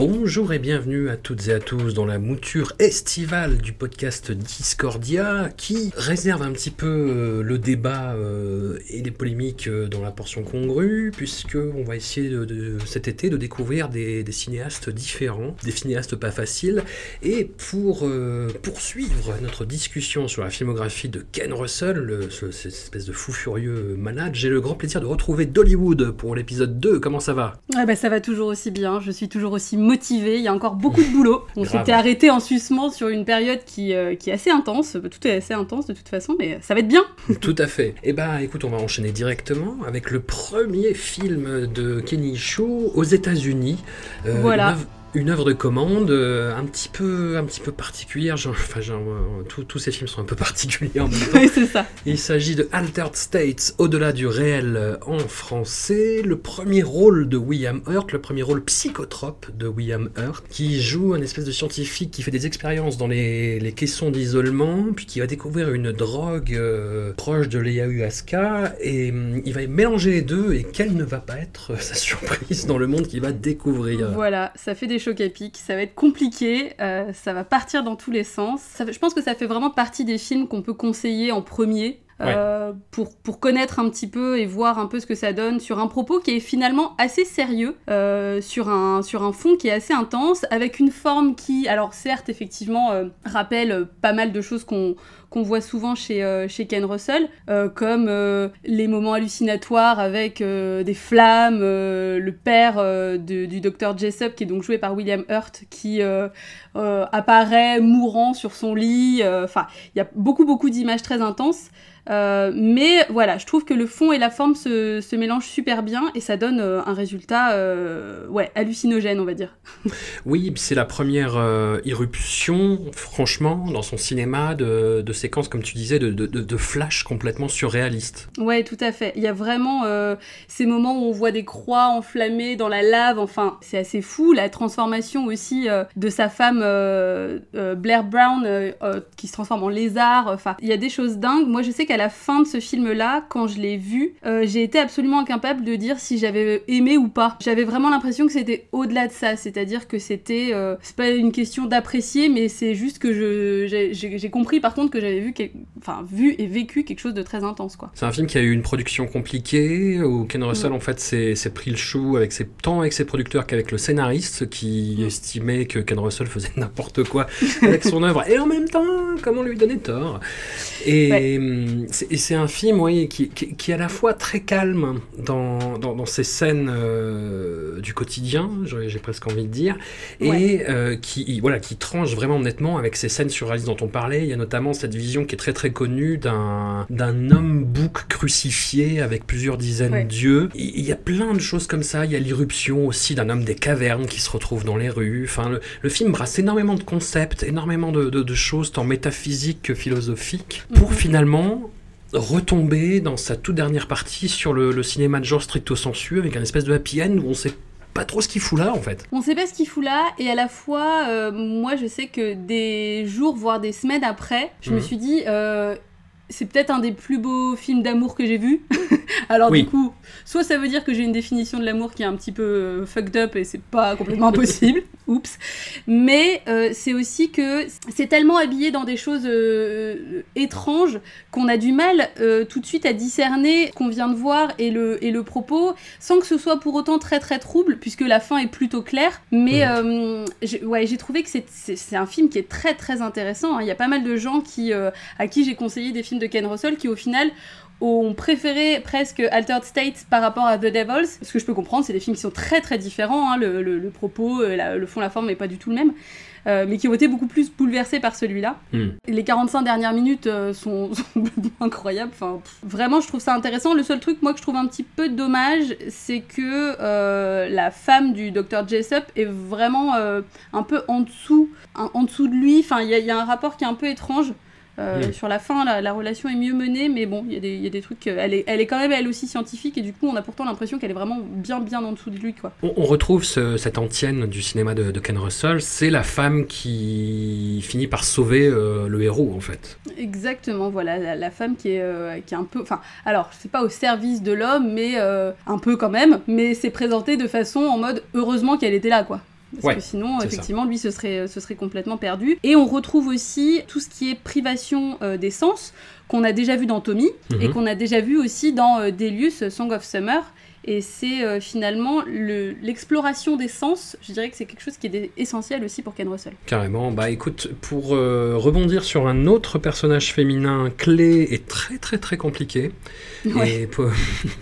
Bonjour et bienvenue à toutes et à tous dans la mouture estivale du podcast Discordia qui réserve un petit peu euh, le débat euh, et les polémiques euh, dans la portion congrue puisque on va essayer cet été de découvrir des, cinéastes différents, des cinéastes pas faciles. Et pour poursuivre notre discussion sur la filmographie de Ken Russell, cette espèce de fou furieux malade, j'ai le grand plaisir de retrouver Dollywood pour l'épisode 2. Comment ça va? Ah bah ça va toujours aussi bien, je suis toujours aussi motivée, il y a encore beaucoup de boulot. On s'était arrêté en sucement sur une période qui, euh, qui est assez intense, tout est assez intense de toute façon, mais ça va être bien. Tout à fait. Eh ben, écoute, on va enchaîner directement avec le premier film de Kenny Shu aux États-Unis. Euh, Voilà. Une œuvre de commande euh, un petit peu, un petit peu particulière. Genre, enfin, genre, euh, tous- ces films sont un peu particuliers en même temps. Oui c'est ça. Il s'agit de Altered States, au-delà du réel euh, en français. Le premier rôle de William Hurt, le premier rôle psychotrope de William Hurt, qui joue un espèce de scientifique qui fait des expériences dans les, les caissons d'isolement, puis qui va découvrir une drogue proche de l'ayahuasca, et hum, il va mélanger les deux, et quelle ne va pas être sa surprise dans le monde qu'il va découvrir. Voilà, ça fait des chocs à ça va être compliqué, euh, ça va partir dans tous les sens. Je pense que ça fait vraiment partie des films qu'on peut conseiller en premier. Euh, pour, pour connaître un petit peu et voir un peu ce que ça donne sur un propos qui est finalement assez sérieux, euh, sur, un, sur un fond qui est assez intense, avec une forme qui, alors certes, effectivement, euh, rappelle pas mal de choses qu'on qu'on voit souvent chez, euh, chez Ken Russell, euh, comme euh, les moments hallucinatoires avec euh, des flammes, euh, le père de- du docteur Jessup, qui est donc joué par William Hurt, qui euh, euh, apparaît mourant sur son lit. euh, Enfin, il y a beaucoup, beaucoup d'images très intenses. Euh, mais voilà, je trouve que le fond et la forme se, se mélangent super bien et ça donne euh, un résultat euh, ouais, hallucinogène, on va dire. Oui, c'est la première irruption, franchement, dans son cinéma, de, de séquences, comme tu disais, de, de, flash complètement surréalistes. Ouais, tout à fait. Il y a vraiment ces moments où on voit des croix enflammées dans la lave. Enfin, c'est assez fou. La transformation aussi de sa femme Blair Brown qui se transforme en lézard. Enfin, il y a des choses dingues. Moi, je sais qu'à la fin de ce film-là, quand je l'ai vu, euh, j'ai été absolument incapable de dire si j'avais aimé ou pas. J'avais vraiment l'impression que c'était au-delà de ça. C'est-à-dire que c'était, euh, c'est pas une question d'apprécier, mais c'est juste que je, j'ai- compris par contre que j'avais vu, enfin, vu et vécu quelque chose de très intense, quoi. C'est un film qui a eu une production compliquée, où Ken Russell, en fait, s'est pris le chou avec ses, tant avec ses producteurs qu'avec le scénariste, qui estimait que Ken Russell faisait n'importe quoi avec son œuvre, et en même temps, comment lui donner tort Et hum, c'est et c'est un film, oui, qui, qui, qui est à la fois très calme dans, dans, dans ses scènes euh, du quotidien, j'ai presque envie de dire, et euh, qui, voilà, qui tranche vraiment nettement avec ces scènes surréalistes dont on parlait. Il y a notamment cette vision qui est très très connue d'un homme bouc crucifié avec plusieurs dizaines Ouais. d'yeux. Il il y a plein de choses comme ça. Il y a l'irruption aussi d'un homme des cavernes qui se retrouve dans les rues. Enfin, le, le film brasse énormément de concepts, énormément de, de- de choses tant métaphysiques que philosophiques, pour Mhm. finalement retomber dans sa toute dernière partie sur le, le cinéma de genre stricto sensu avec un espèce de happy end où on sait pas trop ce qu'il fout là en fait. On sait pas ce qu'il fout là, et à la fois, euh, moi je sais que des jours, voire des semaines après, je me Mhm. suis dit, euh, c'est peut-être un des plus beaux films d'amour que j'ai vu. Alors Oui. du coup, soit ça veut dire que j'ai une définition de l'amour qui est un petit peu euh, fucked up et c'est pas complètement impossible, oups. Mais euh, c'est aussi que c'est tellement habillé dans des choses euh, étranges qu'on a du mal euh, tout de suite à discerner ce qu'on vient de voir et le, et le propos, sans que ce soit pour autant très très trouble, puisque la fin est plutôt claire. Mais j'ai ouais, j'ai trouvé que c'est un film qui est très très intéressant. hein. Il y a pas mal de gens qui, à qui j'ai conseillé des films de Ken Russell qui au final ont préféré presque Altered States par rapport à The Devils, ce que je peux comprendre, c'est des films qui sont très très différents, hein, le, le, le, propos, la, le fond, la forme n'est pas du tout le même. Euh, mais qui ont été beaucoup plus bouleversés par celui-là. Mm. Les 45 dernières minutes euh, sont, sont incroyables. Enfin, pff, vraiment, je trouve ça intéressant. Le seul truc, moi, que je trouve un petit peu dommage, c'est que euh, la femme du docteur Jessup est vraiment un peu en dessous, en, en dessous de lui. Enfin, il y, y, a un rapport qui est un peu étrange. Euh, mmh. Sur la fin, la, la, relation est mieux menée, mais bon, il y, y, a des trucs. Elle est, elle est quand même elle aussi scientifique, et du coup, on a pourtant l'impression qu'elle est vraiment bien, bien en dessous de lui, quoi. On, on retrouve ce, cette antienne du cinéma de, de Ken Russell, c'est la femme qui finit par sauver euh, le héros, en fait. Exactement, voilà, la, la femme qui est, euh, qui est un peu. Enfin, alors, c'est pas au service de l'homme, mais euh, un peu quand même, mais c'est présenté de façon en mode heureusement qu'elle était là, quoi. Parce ouais, que sinon, effectivement, ça. lui, ce serait, ce serait complètement perdu. Et on retrouve aussi tout ce qui est privation euh, des sens, qu'on a déjà vu dans Tommy, mm -hmm. et qu'on a déjà vu aussi dans euh, Delius, Song of Summer. Et c'est euh, finalement l'exploration le, des sens, je dirais que c'est quelque chose qui est essentiel aussi pour Ken Russell. Carrément. Bah écoute, pour euh, rebondir sur un autre personnage féminin clé et très très très compliqué, ouais. et pour,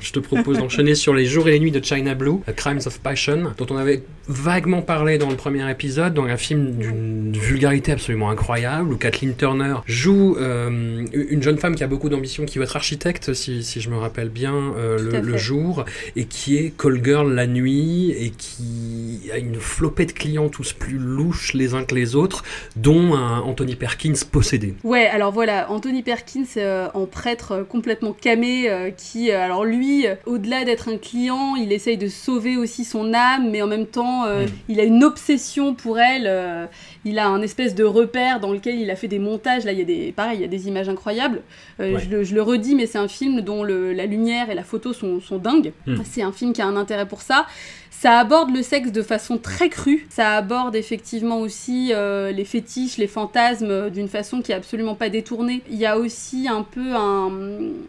je te propose d'enchaîner sur les jours et les nuits de China Blue, Crimes of Passion, dont on avait vaguement parlé dans le premier épisode, dans un film d'une vulgarité absolument incroyable, où Kathleen Turner joue euh, une jeune femme qui a beaucoup d'ambition, qui va être architecte, si, si je me rappelle bien, le, le jour, et qui est call girl la nuit, et qui a une flopée de clients tous plus louches les uns que les autres, dont un Anthony Perkins possédé. Ouais, alors voilà, Anthony Perkins euh, en prêtre complètement camé, euh, qui, alors lui, au-delà d'être un client, il essaye de sauver aussi son âme, mais en même temps, euh, mm. il a une obsession pour elle. Il a un espèce de repère dans lequel il a fait des montages. Là, il y a des, pareil, il y a des images incroyables. Euh, ouais. je, le, je, le, redis, mais c'est un film dont le, la lumière et la photo sont, sont dingues. Mm. C'est un film qui a un intérêt pour ça. Ça aborde le sexe de façon très crue. Ça aborde effectivement aussi euh, les fétiches, les fantasmes d'une façon qui est absolument pas détournée. Il y a aussi un peu un,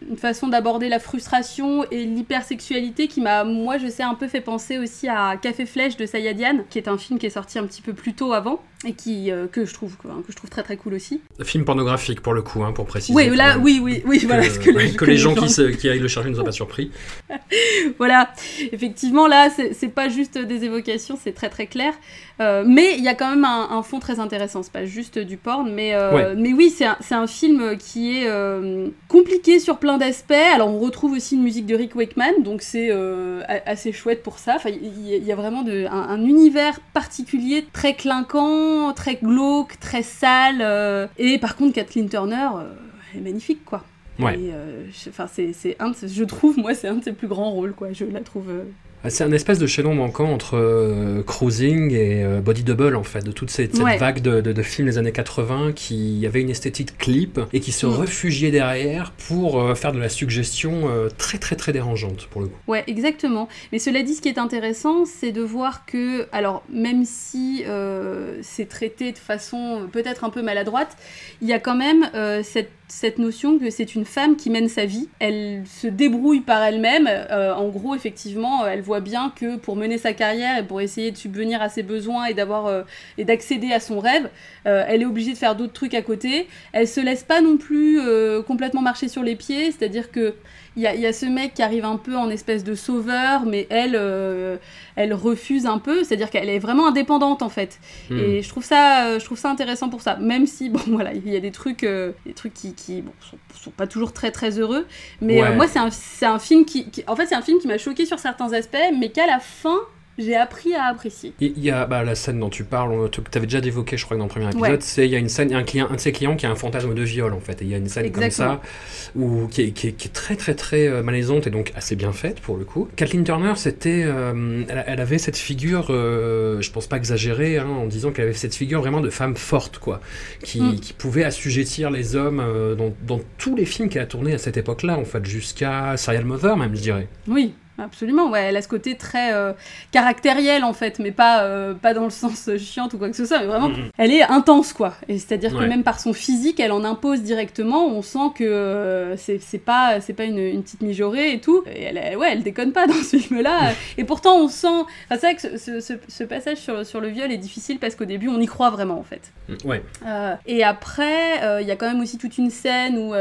une façon d'aborder la frustration et l'hypersexualité qui m'a, moi, je sais, un peu fait penser aussi à Café Flèche de Sayadian, qui est un film qui est sorti un petit peu plus tôt avant et qui euh, que je trouve quoi, que je trouve très très cool aussi. Film pornographique pour le coup, hein, pour préciser. Oui, là, oui, oui, oui, que, voilà. Que, les, que les gens, gens qui, qui aillent le chercher ne soient pas surpris. voilà, effectivement, là, c'est pas juste des évocations, c'est très très clair. Euh, mais il y a quand même un, un fond très intéressant, c'est pas juste du porn, mais, euh, ouais. mais oui, c'est un, un, film qui est euh, compliqué sur plein d'aspects. Alors on retrouve aussi une musique de Rick Wakeman, donc c'est euh, assez chouette pour ça. Enfin, il y, y, a vraiment de, un, un, univers particulier, très clinquant, très glauque, très sale. euh, et par contre, Kathleen Turner est magnifique, quoi. Ouais. Enfin, c'est un, je trouve, moi, c'est un de ses plus grands rôles, quoi. Je la trouve c'est un espèce de chaînon manquant entre euh, Cruising et euh, Body Double, en fait, de toute cette, cette ouais. vague de, de, de, films des années 80 qui avaient une esthétique clip et qui se mmh. réfugiaient derrière pour euh, faire de la suggestion très très très dérangeante, pour le coup. Ouais, exactement. Mais cela dit, ce qui est intéressant, c'est de voir que, alors, même si c'est traité de façon peut-être un peu maladroite, il y a quand même cette cette notion que c'est une femme qui mène sa vie. Elle se débrouille par elle-même. Euh, en gros, effectivement, elle voit bien que pour mener sa carrière et pour essayer de subvenir à ses besoins et d'avoir euh, et d'accéder à son rêve, euh, elle est obligée de faire d'autres trucs à côté. Elle se laisse pas non plus complètement marcher sur les pieds, c'est-à-dire que il y a, y a, ce mec qui arrive un peu en espèce de sauveur, mais elle, euh, elle refuse un peu, c'est-à-dire qu'elle est vraiment indépendante en fait. Mmh. Et je trouve ça, je trouve ça intéressant pour ça. Même si bon voilà, il y a des trucs, euh, des trucs qui, qui bon, sont, sont, pas toujours très très heureux. Mais euh, moi c'est un, un film qui, qui, en fait c'est un film qui m'a choqué sur certains aspects, mais qu'à la fin j'ai appris à apprécier. Il y a bah, la scène dont tu parles, tu avais déjà évoqué, je crois, dans le premier épisode, ouais. c'est il y a une scène, un, client, un de ses clients qui a un fantasme de viol, en fait. Et il y a une scène Exactement. comme ça, où, qui, est, qui, est, qui est très, très, très euh, malaisante et donc assez bien faite, pour le coup. Kathleen Turner, c'était. Euh, elle, elle, avait cette figure, euh, je pense pas exagérée, hein, en disant qu'elle avait cette figure vraiment de femme forte, quoi, qui, mm. qui pouvait assujettir les hommes euh, dans, dans tous les films qu'elle a tournés à cette époque-là, en fait, jusqu'à Serial Mother, même, je dirais. Oui, Absolument, ouais, elle a ce côté très euh, caractériel en fait, mais pas, euh, pas dans le sens chiant ou quoi que ce soit, mais vraiment, Mhm. elle est intense quoi. Et c'est-à-dire que même par son physique, elle en impose directement, on sent que euh, c'est pas, pas une, une petite mijaurée et tout. Et elle, ouais, elle déconne pas dans ce film-là. et pourtant, on sent. Enfin, c'est vrai que ce, ce- ce- ce passage sur, sur le viol est difficile parce qu'au début, on y croit vraiment en fait. Ouais. Euh, et après, il y a quand même aussi toute une scène où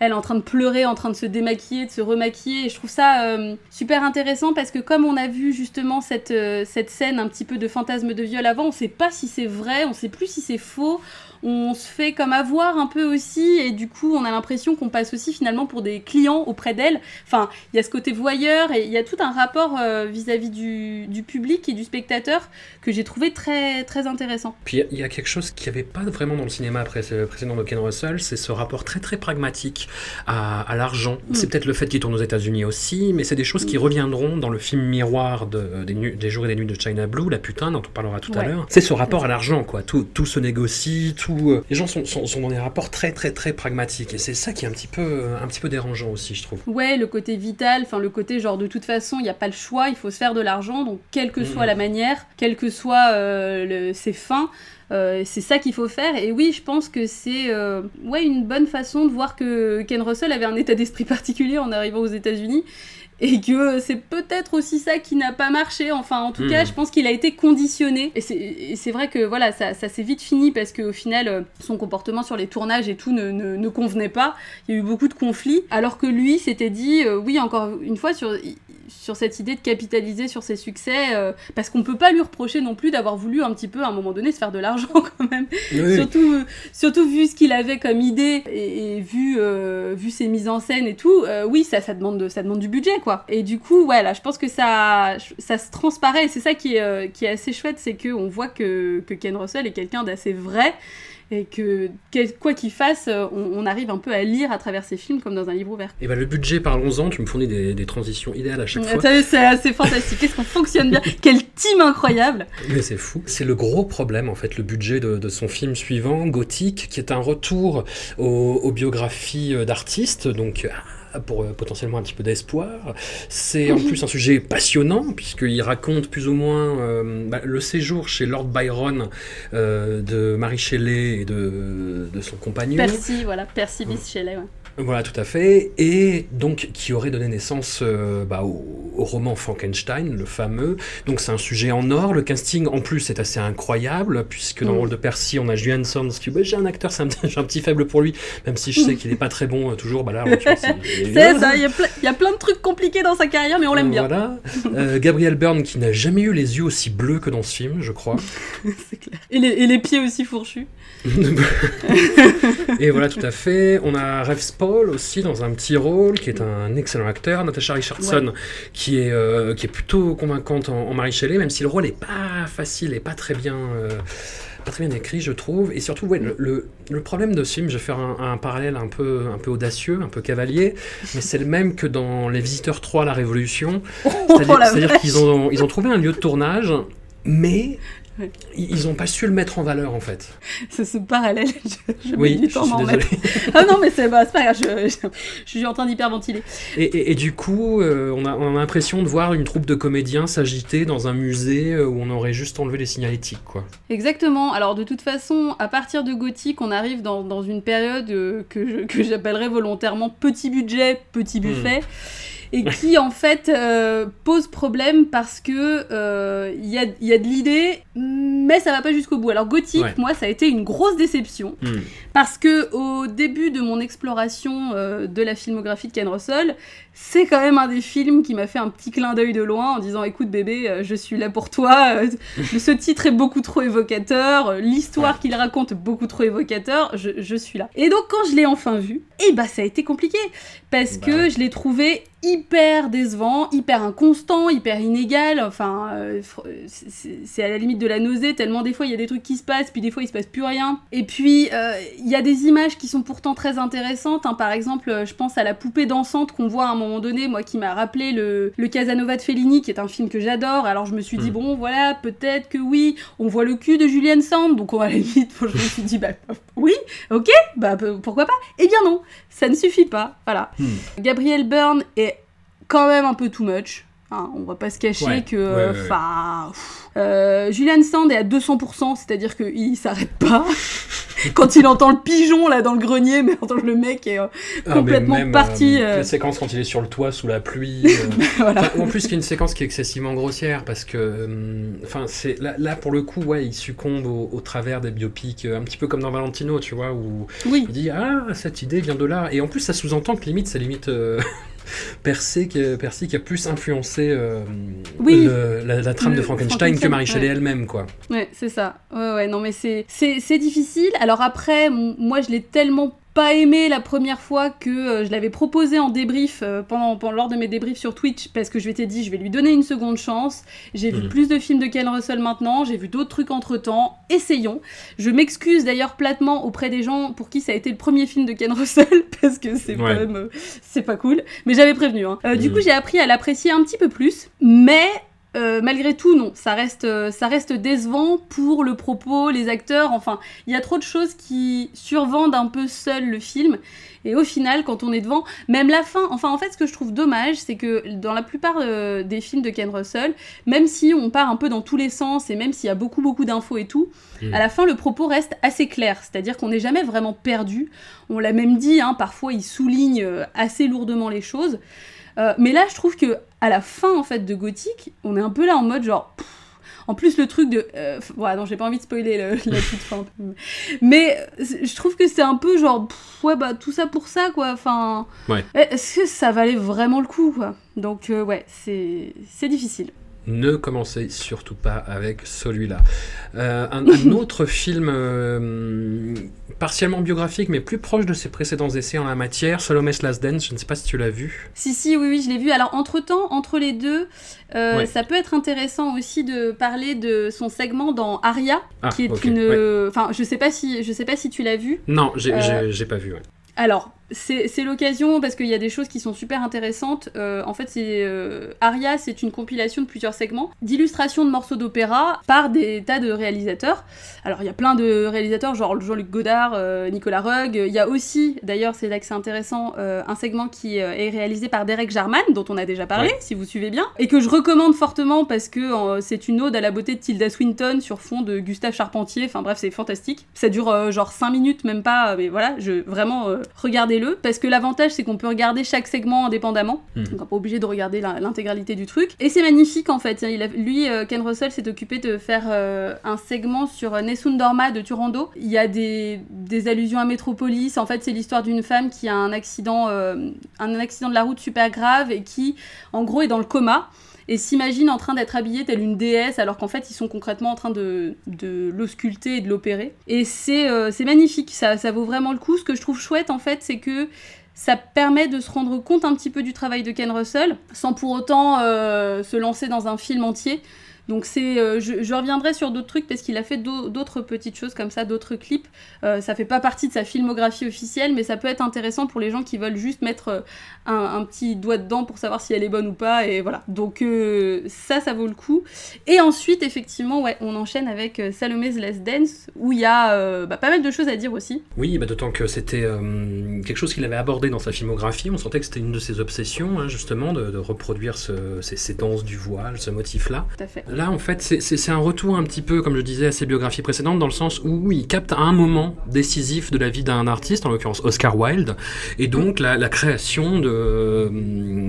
elle est en train de pleurer, en train de se démaquiller, de se remaquiller. Et je trouve ça euh, super intéressant parce que comme on a vu justement cette, euh, cette scène un petit peu de fantasme de viol avant, on sait pas si c'est vrai, on sait plus si c'est faux. On se fait comme avoir un peu aussi et du coup on a l'impression qu'on passe aussi finalement pour des clients auprès d'elle. Enfin, il y a ce côté voyeur et il y a tout un rapport euh, vis-à-vis du, du public et du spectateur que j'ai trouvé très très intéressant. Puis il y a- quelque chose qu'il n'y avait pas vraiment dans le cinéma pré- précédent de Ken Russell, c'est ce rapport très très pragmatique à, à l'argent. Mm. C'est peut-être le fait qu'il tourne aux États-Unis aussi, mais c'est des choses qui Mm. reviendront dans le film miroir de, des, jours et des nuits de China Blue, la putain dont on parlera tout à l'heure. C'est ce rapport à l'argent, quoi. Tout, tout se négocie, tout. Euh, les gens sont, sont, sont dans des rapports très très très pragmatiques, et c'est ça qui est un petit peu un petit peu dérangeant aussi, je trouve. Ouais, le côté vital, enfin le côté genre de toute façon, il n'y a pas le choix, il faut se faire de l'argent, donc quelle que soit Mhm. la manière, quelles que soient euh, le- ses fins, euh, c'est ça qu'il faut faire. Et oui, je pense que c'est euh, ouais, une bonne façon de voir que Ken Russell avait un état d'esprit particulier en arrivant aux États-Unis. Et que c'est peut-être aussi ça qui n'a pas marché. Enfin, en tout cas, je pense qu'il a été conditionné. Et c'est- vrai que voilà, ça, ça s'est vite fini parce qu'au final, euh, son comportement sur les tournages et tout ne, ne- ne convenait pas. Il y a eu beaucoup de conflits. Alors que lui s'était dit, euh, oui, encore une fois, sur, sur cette idée de capitaliser sur ses succès, euh, parce qu'on peut pas lui reprocher non plus d'avoir voulu un petit peu, à un moment donné, se faire de l'argent quand même. Oui. Surtout, surtout vu ce qu'il avait comme idée et, et vu, euh, vu ses mises en scène et tout, euh, oui, ça, ça, demande de- ça demande du budget, quoi. Et du coup, voilà, je pense que ça, ça se transparaît. C'est ça qui est, qui est assez chouette, c'est qu'on voit que, que Ken Russell est quelqu'un d'assez vrai et que quoi qu'il fasse, euh, on, on arrive un peu à lire à travers ses films comme dans un livre ouvert. Et ben le budget, parlons-en, tu me fournis des, des transitions idéales à chaque fois. T'as vu, C'est assez fantastique. Qu'est-ce qu'on fonctionne bien Quel team incroyable Mais c'est fou. C'est le gros problème, en fait, le budget de, de son film suivant, Gothique, qui est un retour aux, aux biographies euh, d'artistes, donc pour euh, potentiellement un petit peu d'espoir. C'est en plus un sujet passionnant, puisqu'il raconte plus ou moins euh, bah, le séjour chez Lord Byron euh, de Marie Shelley et de, de son compagnon. Percy, voilà, Percy Bysshe Shelley, ouais. Voilà, tout à fait. Et donc, qui aurait donné naissance euh, bah, au, au roman Frankenstein, le fameux. Donc, c'est un sujet en or. Le casting, en plus, est assez incroyable, puisque dans le Mm. rôle de Percy, on a Julian Sands, qui, bah, j'ai un acteur, c'est un petit- j'ai un petit faible pour lui, même si je sais qu'il n'est pas très bon euh, toujours. Bah là, C'est ça, il y, a ple- il y a plein de trucs compliqués dans sa carrière, mais on l'aime bien. Voilà. Euh, Gabriel Byrne, qui n'a jamais eu les yeux aussi bleus que dans ce film, je crois. C'est clair. Et les, et les pieds aussi fourchus. Et voilà, tout à fait. On a Rev Spall aussi dans un petit rôle, qui est un excellent acteur. Natasha Richardson, qui, est, euh, qui est plutôt convaincante en, en Marie Shelley, même si le rôle est pas facile et pas très bien. euh, pas très bien écrit, je trouve. Et surtout, ouais, le, le- le problème de ce film, je vais faire un, un parallèle un peu, un peu audacieux, un peu cavalier, mais c'est le même que dans Les Visiteurs 3, La Révolution. C'est-à-dire Oh, c'est-à-dire qu'ils ont, ils ont trouvé un lieu de tournage, mais Ouais. ils n'ont pas su le mettre en valeur, en fait. C'est ce parallèle, je, je mets du temps m'en remettre. Ah non, mais c'est bah, pas grave, je, je- je suis en train d'hyperventiler. Et, et- et du coup, euh, on, a, on a l'impression de voir une troupe de comédiens s'agiter dans un musée euh, où on aurait juste enlevé les signalétiques, quoi. Exactement. Alors de toute façon, à partir de Gothic, on arrive dans, dans une période euh, que j'appellerais volontairement petit budget, petit buffet. Et qui en fait euh, pose problème parce que euh, il y, a, il y a de l'idée, mais ça va pas jusqu'au bout. Alors Gothic, Ouais. moi, ça a été une grosse déception. Hmm. Parce que au début de mon exploration euh, de la filmographie de Ken Russell, c'est quand même un des films qui m'a fait un petit clin d'œil de loin en disant écoute bébé, euh, je suis là pour toi. Euh, ce titre est beaucoup trop évocateur, l'histoire qu'il raconte beaucoup trop évocateur, je, je suis là. Et donc quand je l'ai enfin vu, eh bah ça a été compliqué parce Bah que je l'ai trouvé hyper décevant, hyper inconstant, hyper inégal. Enfin, euh, c'est à la limite de la nausée, tellement des fois il y a des trucs qui se passent, puis des fois il se passe plus rien. Et puis euh, il y a des images qui sont pourtant très intéressantes. hein. Par exemple, euh, je pense à la poupée dansante qu'on voit à un moment donné, moi qui m'a rappelé le, le Casanova de Fellini, qui est un film que j'adore. Alors je me suis dit, Mm. bon voilà, peut-être que oui, on voit le cul de Julian Sand, donc on va à la limite, je me suis dit, bah oui, ok, bah pourquoi pas? Eh bien non, ça ne suffit pas, voilà. Hmm. Gabriel Byrne est quand même un peu too much. Hein, on va pas se cacher que, enfin, euh, Julian Sand est à 200%, c'est-à-dire qu'il s'arrête pas. quand il entend le pigeon là dans le grenier, mais entend le mec est euh, ah, complètement parti. Euh, la séquence quand il est sur le toit sous la pluie. en plus, il y a une séquence qui est excessivement grossière parce que, enfin, c'est là, pour le coup, ouais, il succombe au, travers des biopics, un petit peu comme dans Valentino, tu vois, où il dit ah cette idée vient de là, et en plus ça sous-entend que limite, ça limite. Percy qui, Percy qui a plus influencé euh, la, trame de Frankenstein, que Marie Shelley elle-même, quoi. Ouais, c'est ça. Ouais, ouais, non, mais c'est difficile. Alors après, moi, je l'ai tellement pas aimé la première fois que euh, je l'avais proposé en débrief euh, pendant, pendant, lors de mes débriefs sur Twitch parce que je m'étais dit je vais lui donner une seconde chance. J'ai vu mhm. plus de films de Ken Russell maintenant, j'ai vu d'autres trucs entre temps. Essayons. Je m'excuse d'ailleurs platement auprès des gens pour qui ça a été le premier film de Ken Russell parce que c'est quand même euh, c'est pas cool. Mais j'avais prévenu. Hein. Du mhm. coup j'ai appris à l'apprécier un petit peu plus, mais euh, malgré tout, non, ça reste, euh, ça reste décevant pour le propos, les acteurs, enfin, il y a trop de choses qui survendent un peu seul le film. Et au final, quand on est devant, même la fin, enfin, en fait, ce que je trouve dommage, c'est que dans la plupart euh, des films de Ken Russell, même si on part un peu dans tous les sens et même s'il y a beaucoup, beaucoup d'infos et tout, hmm. à la fin, le propos reste assez clair. C'est-à-dire qu'on n'est jamais vraiment perdu. On l'a même dit, hein, parfois, il souligne assez lourdement les choses. Euh, mais là, je trouve que à la fin en fait de Gothic, on est un peu là en mode genre. en plus, le truc de. Euh, ouais, non, j'ai pas envie de spoiler la toute fin. Mais je trouve que c'est un peu genre. ouais, bah tout ça pour ça, quoi. Enfin. Ouais. Est-ce que ça valait vraiment le coup, quoi? Donc, euh, ouais, c'est difficile ne commencez surtout pas avec celui-là. Euh, un, autre film euh, partiellement biographique, mais plus proche de ses précédents essais en la matière, Salome's Last Dance, je ne sais pas si tu l'as vu. Si, si, oui, oui, je l'ai vu. Alors, entre-temps, entre les deux, euh, ça peut être intéressant aussi de parler de son segment dans Aria, ah, qui est une... Enfin, je sais pas si, je sais pas si tu l'as vu. Non, j'ai pas vu, Alors, c'est l'occasion parce qu'il y a des choses qui sont super intéressantes. Euh, en fait, c'est euh, Aria, c'est une compilation de plusieurs segments d'illustrations de morceaux d'opéra par des tas de réalisateurs. Alors, il y a plein de réalisateurs, genre Jean-Luc Godard, euh, Nicolas Rugg. Il y a aussi, d'ailleurs, c'est là que c'est intéressant, un segment qui est réalisé par Derek Jarman, dont on a déjà parlé, si vous suivez bien, et que je recommande fortement parce que c'est une ode à la beauté de Tilda Swinton sur fond de Gustave Charpentier. Enfin bref, c'est fantastique. Ça dure genre 5 minutes, même pas, mais voilà, je vraiment regardez parce que l'avantage c'est qu'on peut regarder chaque segment indépendamment. Hmm. Donc on n'est pas obligé de regarder l'intégralité du truc. Et c'est magnifique en fait. Il a, lui, euh, Ken Russell s'est occupé de faire euh, un segment sur euh, Nessun Dorma de Turando. Il y a des, des allusions à Metropolis. En fait, c'est l'histoire d'une femme qui a un accident, un accident de la route super grave et qui, en gros, est dans le coma et s'imagine en train d'être habillée telle une déesse alors qu'en fait ils sont concrètement en train de, l'ausculter et de l'opérer. Et c'est c'est magnifique, ça, ça vaut vraiment le coup. Ce que je trouve chouette en fait, c'est que ça permet de se rendre compte un petit peu du travail de Ken Russell sans pour autant se lancer dans un film entier. Donc c'est, euh, je, reviendrai sur d'autres trucs parce qu'il a fait d'autres petites choses comme ça, d'autres clips. Euh, ça fait pas partie de sa filmographie officielle, mais ça peut être intéressant pour les gens qui veulent juste mettre euh, un, petit doigt dedans pour savoir si elle est bonne ou pas. Et voilà. Donc ça, ça vaut le coup. Et ensuite, effectivement, ouais, on enchaîne avec Salomé's Last Dance où il y a bah, pas mal de choses à dire aussi. Oui, bah, d'autant que c'était quelque chose qu'il avait abordé dans sa filmographie. On sentait que c'était une de ses obsessions, hein, justement, de, reproduire ce, ces, ces, danses du voile, ce motif-là. Tout à fait là, en fait, c'est un retour un petit peu, comme je disais, à ses biographies précédentes, dans le sens où il capte un moment décisif de la vie d'un artiste, en l'occurrence Oscar Wilde, et donc la, création de,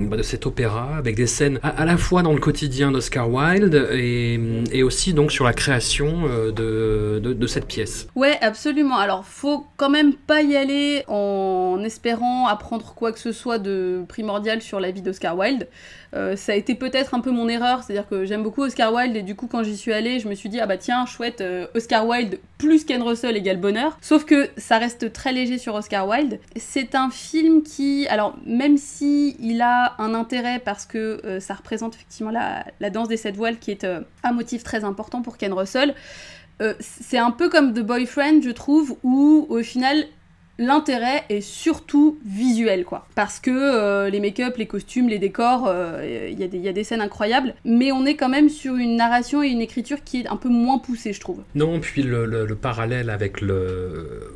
bah, de cet opéra avec des scènes à, la fois dans le quotidien d'Oscar Wilde et, et, aussi donc sur la création euh, de, de, de, cette pièce. Ouais, absolument. Alors, faut quand même pas y aller en espérant apprendre quoi que ce soit de primordial sur la vie d'Oscar Wilde. Euh, ça a été peut-être un peu mon erreur, c'est-à-dire que j'aime beaucoup Oscar Wilde et du coup quand j'y suis allée, je me suis dit ah bah tiens chouette euh, Oscar Wilde plus Ken Russell égale bonheur. Sauf que ça reste très léger sur Oscar Wilde. C'est un film qui, alors même si il a un intérêt parce que euh, ça représente effectivement la, la, danse des sept voiles qui est un motif très important pour Ken Russell. c'est un peu comme The Boyfriend, je trouve, où au final l'intérêt est surtout visuel, quoi. Parce que euh, les make-up, les costumes, les décors, euh, il y, a des scènes incroyables, mais on est quand même sur une narration et une écriture qui est un peu moins poussée, je trouve. Non, puis le, parallèle avec le...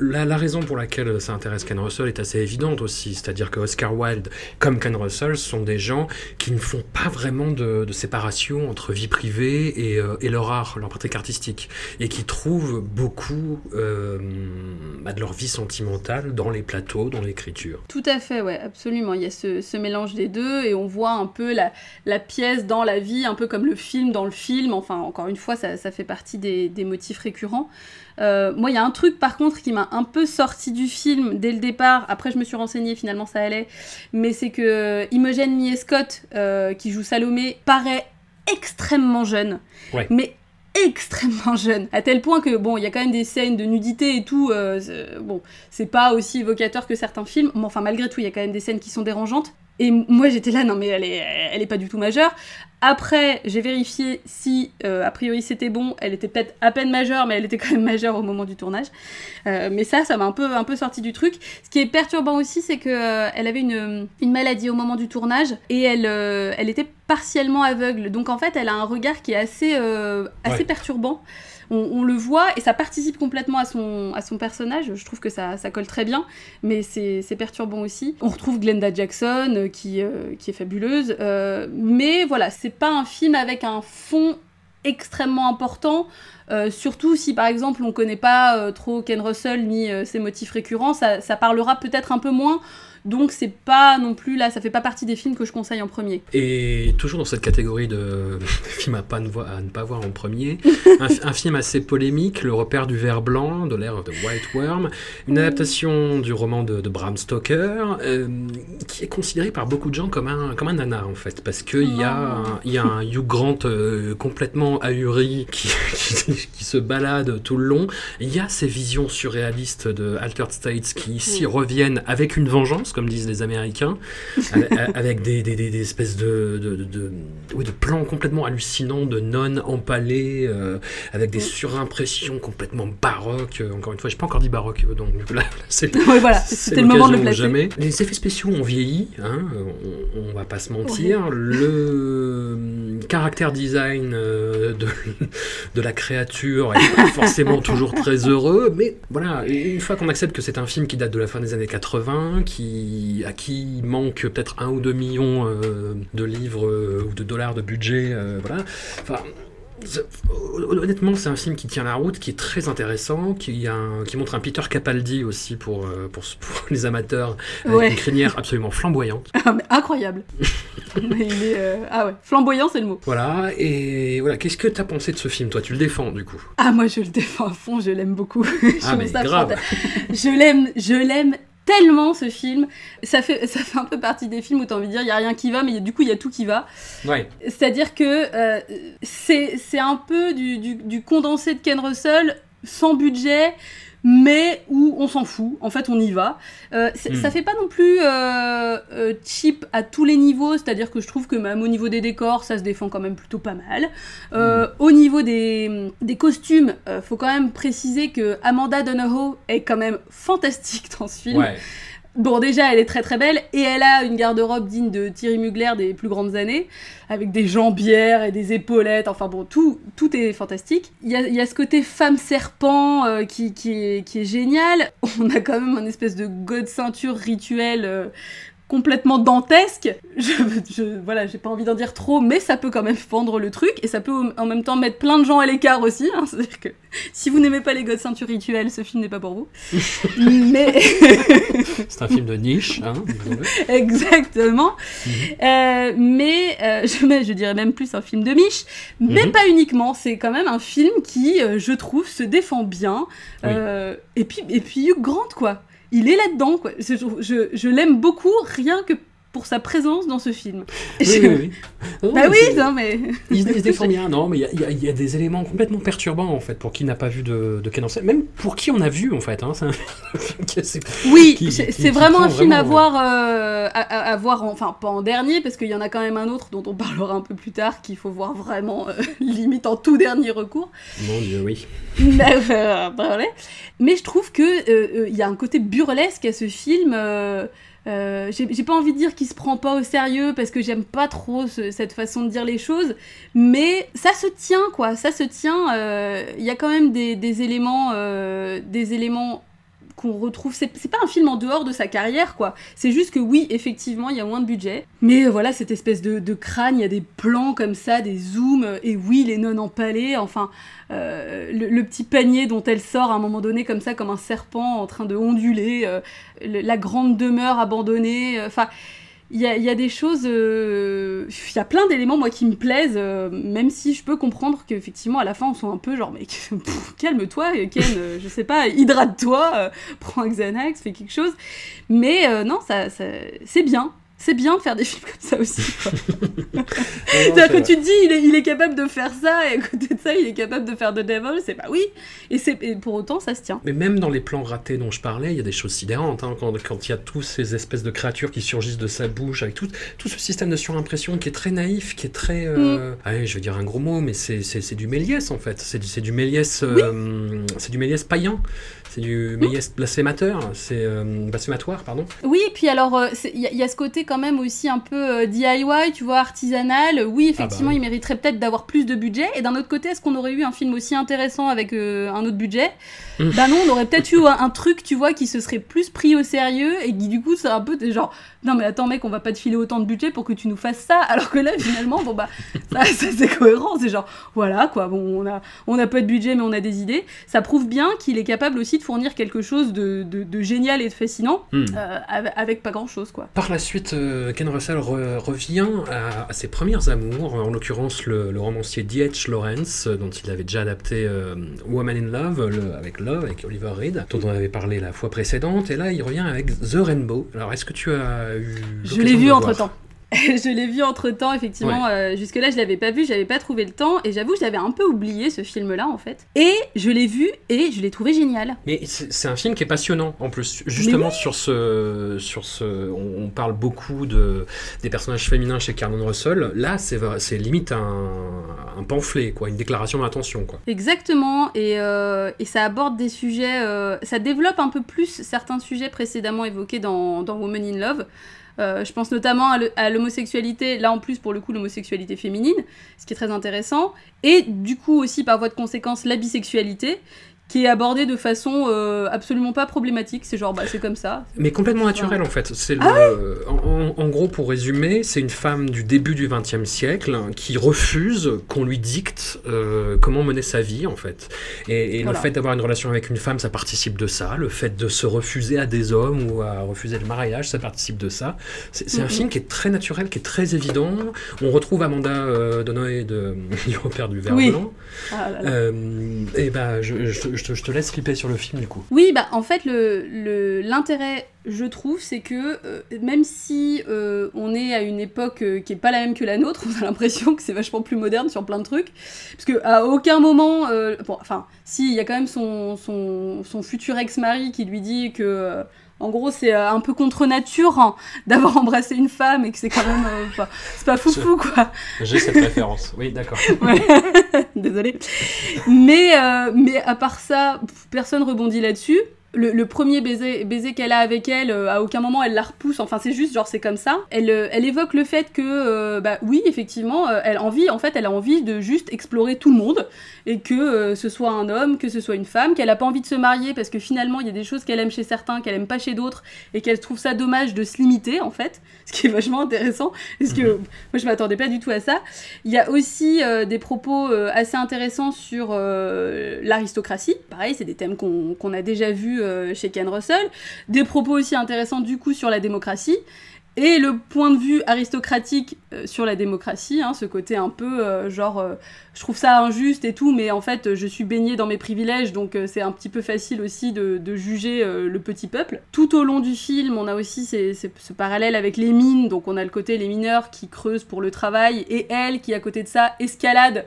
la, raison pour laquelle ça intéresse Ken Russell est assez évidente aussi, c'est-à-dire que Oscar Wilde, comme Ken Russell, sont des gens qui ne font pas vraiment de, séparation entre vie privée et, euh, et, leur art, leur pratique artistique, et qui trouvent beaucoup de leur vie sentimentale dans les plateaux, dans l'écriture. Tout à fait, ouais, absolument. Il y a ce, mélange des deux et on voit un peu la, pièce dans la vie, un peu comme le film dans le film. Enfin, encore une fois, ça, fait partie des, motifs récurrents. Euh, moi, il y a un truc par contre qui m'a un peu sorti du film dès le départ. Après, je me suis renseignée, finalement, ça allait. Mais c'est que Imogen Miescott, euh, qui joue Salomé, paraît extrêmement jeune. Ouais. Mais extrêmement jeune, à tel point que bon, il y a quand même des scènes de nudité et tout. Euh, bon, c'est pas aussi évocateur que certains films, mais enfin malgré tout, il y a quand même des scènes qui sont dérangeantes. Et moi j'étais là, non mais elle est, elle est pas du tout majeure. Après, j'ai vérifié si, euh, a priori, c'était bon. Elle était peut-être à peine majeure, mais elle était quand même majeure au moment du tournage. Euh, mais ça, ça m'a un peu, un peu sorti du truc. Ce qui est perturbant aussi, c'est qu'elle euh, elle avait une, une, maladie au moment du tournage et elle, elle était partiellement aveugle. Donc en fait, elle a un regard qui est assez, assez perturbant on, le voit et ça participe complètement à son, personnage. Je trouve que ça, ça colle très bien, mais c'est perturbant aussi. On retrouve Glenda Jackson euh, qui, euh, qui est fabuleuse, euh, mais voilà, c'est pas un film avec un fond extrêmement important. surtout si par exemple on connaît pas trop Ken Russell ni ses motifs récurrents, ça parlera peut-être un peu moins. Donc c'est pas non plus là, ça fait pas partie des films que je conseille en premier. Et toujours dans cette catégorie de films à, pas ne, à ne pas voir en premier, un, film assez polémique, Le repère du ver blanc de l'ère de White Worm, une adaptation du roman de, Bram Stoker, euh, qui est considéré par beaucoup de gens comme un, comme un nanar en fait, parce qu'il y, a un, y a un Hugh Grant euh, complètement ahuri qui, qui, se balade tout le long. Il y a ces visions surréalistes de Altered States qui ici reviennent avec une vengeance comme disent les Américains, avec des, des, des, espèces de, de, de, oui, de, plans complètement hallucinants de nonnes empalées, euh, avec des surimpressions complètement baroques. Encore une fois, j'ai pas encore dit baroque, donc là, c'est voilà, c'était le moment de le placer. Jamais. Les effets spéciaux ont vieilli, hein, on, on, va pas se mentir. Le caractère design euh, de, de la créature est pas forcément toujours très heureux, mais voilà, une fois qu'on accepte que c'est un film qui date de la fin des années 80, qui à qui manque peut-être un ou deux millions euh, de livres euh, ou de dollars de budget, euh, voilà. Enfin, Honnêtement, c'est un film qui tient la route, qui est très intéressant, qui, a qui montre un Peter Capaldi aussi pour, pour, les amateurs, avec une crinière absolument flamboyante. Ah, incroyable Ah ouais, flamboyant c'est le mot. Voilà, et voilà, qu'est-ce que tu as pensé de ce film, toi? Tu le défends du coup? Ah moi je le défends à fond, je l'aime beaucoup. ah mais grave Je l'aime, je l'aime tellement ce film. Ça fait, ça fait un peu partie des films où tu as envie de dire il n'y a rien qui va, mais du coup il y a tout qui va. Ouais. C'est-à-dire que euh, c'est un peu du, du, du, condensé de Ken Russell sans budget, mais où on s'en fout, en fait on y va. Euh, hmm. Ça fait pas non plus euh, euh, cheap à tous les niveaux, c'est-à-dire que je trouve que même au niveau des décors, ça se défend quand même plutôt pas mal. Hmm. Au niveau des, des costumes, faut quand même préciser que Amanda Donohoe est quand même fantastique dans ce film. Ouais. Bon, déjà, elle est très très belle et elle a une garde-robe digne de Thierry Mugler des plus grandes années, avec des jambières et des épaulettes. Enfin bon, tout, tout est fantastique. Il y a, y a, ce côté femme serpent euh, qui, qui, est, qui est génial. On a quand même un espèce de god ceinture rituel euh, complètement dantesque. Je, je voilà, j'ai pas envie d'en dire trop, mais ça peut quand même fendre le truc et ça peut en même temps mettre plein de gens à l'écart aussi. Hein. C'est-à-dire que si vous n'aimez pas les godes ceintures rituels, ce film n'est pas pour vous. mais c'est un film de niche, hein, Exactement. Mhm. euh, mais euh, je, je, dirais même plus un film de niche, mais mhm. pas uniquement. C'est quand même un film qui, euh, je trouve, se défend bien. Euh, et puis, et puis Hugh Grant, quoi il est là-dedans, quoi. Je, je, je l'aime beaucoup, rien que pour sa présence dans ce film. Oui, Je- oui, oui. Non, Bah mais oui, non mais. Il, se- il se défend bien, non, mais il y a- y, y des éléments complètement perturbants en fait pour qui n'a pas vu de, de Ken même pour qui on a vu en fait. Hein, c'est un film qui est assez- Oui, c'est vraiment un film à voir, euh, à, voir, en- enfin pas en dernier, parce qu'il y en a quand même un autre dont on parlera un peu plus tard, qu'il faut voir vraiment euh, limite en tout dernier recours. Mon Dieu, oui. Mais, euh, voilà. Mais je trouve euh, euh, il y a un côté burlesque à ce film. Euh, euh, j'ai pas envie de dire qu'il se prend pas au sérieux parce que j'aime pas trop ce- cette façon de dire les choses, mais ça se tient quoi, ça se tient. euh, Il y a quand même des, éléments, euh, des éléments qu'on retrouve. C'est pas un film en dehors de sa carrière quoi. C'est juste que oui, effectivement, il y a moins de budget, mais euh, voilà cette espèce de, crâne, il y a des plans comme ça, des zooms, euh, et oui, les nonnes empalées, enfin. Euh, le, petit panier dont elle sort à un moment donné comme ça comme un serpent en train de onduler le- la grande demeure abandonnée enfin il y a, des choses euh, il y a plein d'éléments moi qui me plaisent euh, même si je peux comprendre qu'effectivement à la fin on soit un peu genre mais pff, calme-toi Ken euh, je sais pas hydrate-toi prends un Xanax fais quelque chose. Mais non ça- c'est bien c'est bien de faire des films comme ça aussi. C'est-à-dire que tu te dis, il est, il est capable de faire ça, et à côté de ça, il est capable de faire The Devil, c'est bah oui. Et, et pour autant, ça se tient. Mais même dans les plans ratés dont je parlais, il y a des choses sidérantes. hein, quand, quand il y a tous ces espèces de créatures qui surgissent de sa bouche, avec tout, tout ce système de surimpression qui est très naïf, qui est très. euh, allez, je vais dire un gros mot, mais c'est, du Méliès en fait. C'est du, c'est du Méliès. euh, C'est du Méliès païen. C'est du Méliès blasphémateur. C'est euh, blasphématoire, pardon. Oui, et puis alors, euh, il y, a- il y a ce côté quand même aussi un peu euh, DIY, tu vois, artisanal. Oui, effectivement, oui. il mériterait peut-être d'avoir plus de budget. Et d'un autre côté, est-ce qu'on aurait eu un film aussi intéressant avec euh, un autre budget? Mm. Bah non, on aurait peut-être eu un, un truc, tu vois, qui se serait plus pris au sérieux et qui du coup, c'est un peu genre, non mais attends mec, on va pas te filer autant de budget pour que tu nous fasses ça. Alors que là, finalement, bon bah, ça, ça, c'est cohérent. C'est genre, voilà quoi, bon, on a, on a pas de budget mais on a des idées. Ça prouve bien qu'il est capable aussi de fournir quelque chose de, de- de génial et de fascinant Hmm. euh, avec, pas grand chose quoi. Par la suite, euh, Ken Russell re- revient à, à ses premières amours, en l'occurrence le, le romancier D.H. Lawrence, euh, dont il avait déjà adapté Woman in Love, le- avec Love, avec Oliver Reed, dont on avait parlé la fois précédente, et là il revient avec The Rainbow. Alors est-ce que tu as eu... Je l'ai vu entre temps. je l'ai vu entre temps, effectivement. euh, Jusque-là, je l'avais pas vu, j'avais pas trouvé le temps, et j'avoue, je l'avais un peu oublié ce film-là en fait. Et je l'ai vu et je l'ai trouvé génial. Mais c'est un film qui est passionnant en plus, justement sur ce, sur ce, on, on parle beaucoup de des personnages féminins chez Carmen Russell. Là, c'est limite un, un pamphlet, quoi, une déclaration d'intention, quoi. Exactement, et, euh, et ça aborde des sujets, euh, ça développe un peu plus certains sujets précédemment évoqués dans, dans Woman in Love. Euh, je pense notamment à l'homosexualité, là en plus pour le coup l'homosexualité féminine, ce qui est très intéressant, et du coup aussi par voie de conséquence la bisexualité, qui est abordée de façon euh, absolument pas problématique, c'est genre bah c'est comme ça. Mais complètement naturel en fait. C'est Ah le, en, gros, pour résumer, c'est une femme du début du XXe siècle qui refuse qu'on lui dicte euh, comment mener sa vie en fait. Et, et Voilà. le fait d'avoir une relation avec une femme, ça participe de ça. Le fait de se refuser à des hommes ou à refuser le mariage, ça participe de ça. C'est un film qui est très naturel, qui est très évident. On retrouve Amanda euh, Donoghue de du repère du verre Oui. blanc. Ah là là. Euh, et ben, je, je- je te, laisse flipper sur le film du coup. Oui, bah en fait, le- le- l'intérêt, je trouve, c'est que euh, même si euh, on est à une époque euh, qui est pas la même que la nôtre, on a l'impression que c'est vachement plus moderne sur plein de trucs. Parce que à aucun moment, bon, enfin, si, il y a quand même son, son, son futur ex-mari qui lui dit que. Euh, en gros, c'est euh, un peu contre nature hein, d'avoir embrassé une femme et que c'est quand même. euh, enfin, c'est pas foufou, quoi. J'ai cette référence. Oui, d'accord. Ouais. Désolée. Mais, euh, mais à part ça, personne rebondit là-dessus. Le, le premier baiser, baiser qu'elle a avec elle, euh, à aucun moment elle la repousse. Enfin, c'est juste genre c'est comme ça. Elle, euh, elle évoque le fait que, euh, bah oui, effectivement, elle a envie, en fait, elle a envie de juste explorer tout le monde et que ce soit un homme, que ce soit une femme, qu'elle a pas envie de se marier parce que finalement il y a des choses qu'elle aime chez certains, qu'elle aime pas chez d'autres et qu'elle trouve ça dommage de se limiter en fait, ce qui est vachement intéressant parce que moi je m'attendais pas du tout à ça. Il y a aussi des propos assez intéressants sur l'aristocratie. Pareil, c'est des thèmes qu'on qu'on a déjà vus chez Ken Russell. Des propos aussi intéressants du coup sur la démocratie. et le point de vue aristocratique euh, sur la démocratie, hein, ce côté un peu euh, genre euh, je trouve ça injuste et tout, mais en fait je suis baigné dans mes privilèges, donc c'est un petit peu facile aussi de, juger le petit peuple. Tout au long du film, on a aussi ce parallèle avec les mines, donc on a le côté les mineurs qui creusent pour le travail et elle qui à côté de ça escalade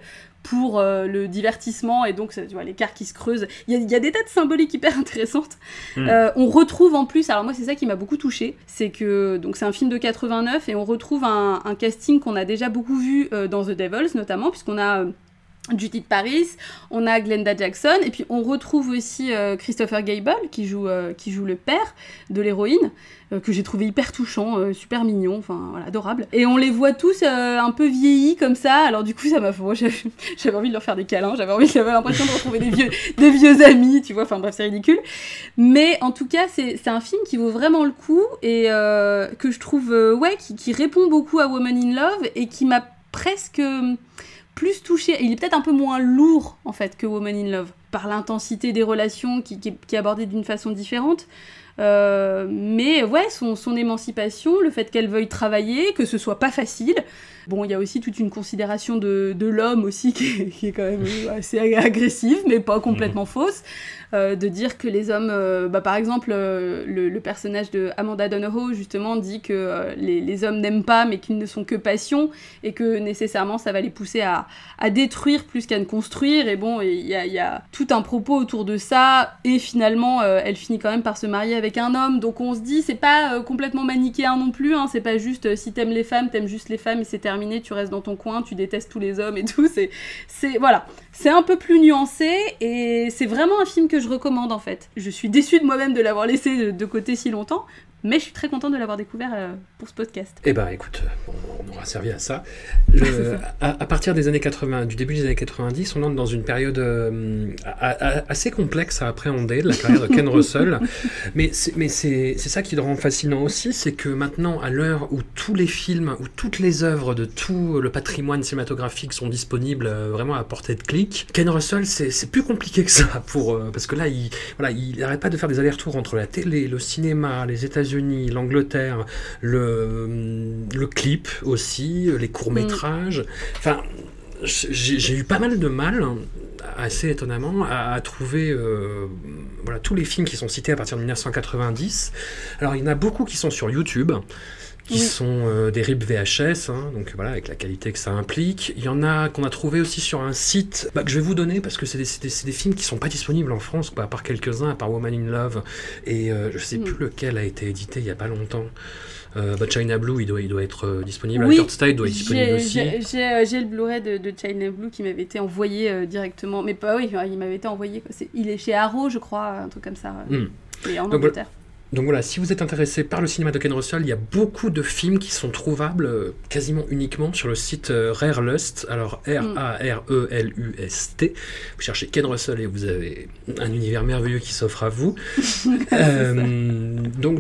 pour euh, le divertissement et donc tu vois l'écart qui se creuse. Il y, a des tas de symboliques hyper intéressantes. Hmm. Euh, on retrouve en plus, alors moi c'est ça qui m'a beaucoup touché, c'est que donc c'est un film de 89 et on retrouve un, casting qu'on a déjà beaucoup vu euh, dans The Devils notamment puisqu'on a Judith Paris, on a Glenda Jackson, et puis on retrouve aussi Christopher Gable qui joue, qui joue le père de l'héroïne. Euh, que j'ai trouvé hyper touchant, euh, super mignon, enfin voilà, adorable. Et on les voit tous euh, un peu vieillis comme ça, alors du coup ça m'a fait... j'avais envie de leur faire des câlins, j'avais envie, j'avais l'impression de retrouver des vieux, des vieux amis, tu vois, enfin bref c'est ridicule. Mais en tout cas c'est un film qui vaut vraiment le coup et que je trouve, ouais, qui répond beaucoup à Woman in Love et qui m'a presque plus touché. Il est peut-être un peu moins lourd en fait que Woman in Love par l'intensité des relations qui, qui, est abordée d'une façon différente. Euh, mais ouais, son, son, émancipation, le fait qu'elle veuille travailler, que ce soit pas facile. Bon, il y a aussi toute une considération de, de l'homme aussi qui est, quand même assez agressive, mais pas complètement mhm. fausse. Euh, de dire que les hommes, euh, bah, par exemple, le, le, personnage de Amanda Donohoe justement dit que les, les, hommes n'aiment pas, mais qu'ils ne sont que passion, et que nécessairement ça va les pousser à, à détruire plus qu'à ne construire. Et bon, il y a, y a, tout un propos autour de ça, et finalement, elle finit quand même par se marier avec un homme. Donc on se dit, c'est pas euh, complètement manichéen non plus. Hein. c'est pas juste euh, si t'aimes les femmes, t'aimes juste les femmes et c'est terminé, tu restes dans ton coin, tu détestes tous les hommes et tout. C'est, voilà, c'est un peu plus nuancé et c'est vraiment un film que je recommande en fait. Je suis déçue de moi-même de l'avoir laissé de côté si longtemps, mais je suis très contente de l'avoir découvert euh, pour ce podcast. Eh ben écoute, on, aura servi à ça. à, partir des années 80, du début des années 90, on entre dans une période euh, assez complexe à appréhender de la carrière de Ken Russell. mais c'est ça qui le rend fascinant aussi, c'est que maintenant, à l'heure où tous les films, où toutes les œuvres de tout le patrimoine cinématographique sont disponibles euh, vraiment à portée de clic, Ken Russell, c'est plus compliqué que ça pour parce que là, il voilà, il n'arrête pas de faire des allers-retours entre la télé, le cinéma, les États-Unis l'Angleterre, le, le, clip aussi, les courts-métrages. Enfin, j'ai eu pas mal de mal, assez étonnamment, à, trouver euh, voilà, tous les films qui sont cités à partir de 1990. Alors, il y en a beaucoup qui sont sur YouTube qui sont euh, des RIP VHS, hein, donc voilà, avec la qualité que ça implique. Il y en a qu'on a trouvé aussi sur un site bah, que je vais vous donner parce que c'est des, des, films qui sont pas disponibles en France, à part quelques-uns, à part Woman in Love, et euh, je sais mm. plus lequel a été édité il y a pas longtemps. Euh, bah, China Blue, il doit, il doit être disponible. Oui, Style doit être disponible aussi. J'ai le Blu-ray de, China Blue qui m'avait été envoyé directement. Mais pas oui, il m'avait été envoyé. il est chez Arrow, je crois, un truc comme ça. Mm. Et en Angleterre. Donc voilà, si vous êtes intéressé par le cinéma de Ken Russell, il y a beaucoup de films qui sont trouvables euh, quasiment uniquement sur le site euh, Rare Lust. Alors R-A-R-E-L-U-S-T. Vous cherchez Ken Russell et vous avez un univers merveilleux qui s'offre à vous. Euh, donc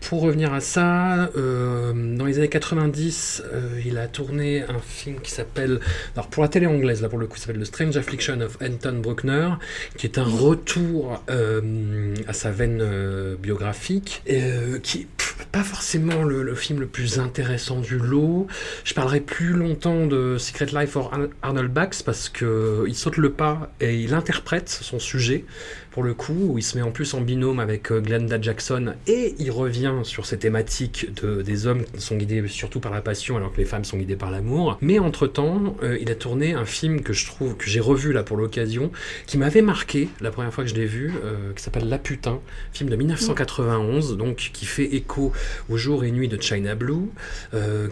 pour revenir à ça, dans les années 90, il a tourné un film qui s'appelle, alors pour la télé anglaise, là pour le coup, ça s'appelle The Strange Affliction of Anton Bruckner, qui est un retour à sa veine biographique euh, qui est pas forcément le, film le plus intéressant du lot. Je parlerai plus longtemps de Secret Life for Arnold Bax parce que il saute le pas et il interprète son sujet pour le coup, où il se met en plus en binôme avec euh, Glenda Jackson et il revient sur ces thématiques de, des hommes qui sont guidés surtout par la passion alors que les femmes sont guidées par l'amour. Mais entre-temps, euh, il a tourné un film que je trouve, que j'ai revu là pour l'occasion, qui m'avait marqué la première fois que je l'ai vu, euh, qui s'appelle La Putain, film de 1991, donc qui fait écho au jour et nuit de China Blue,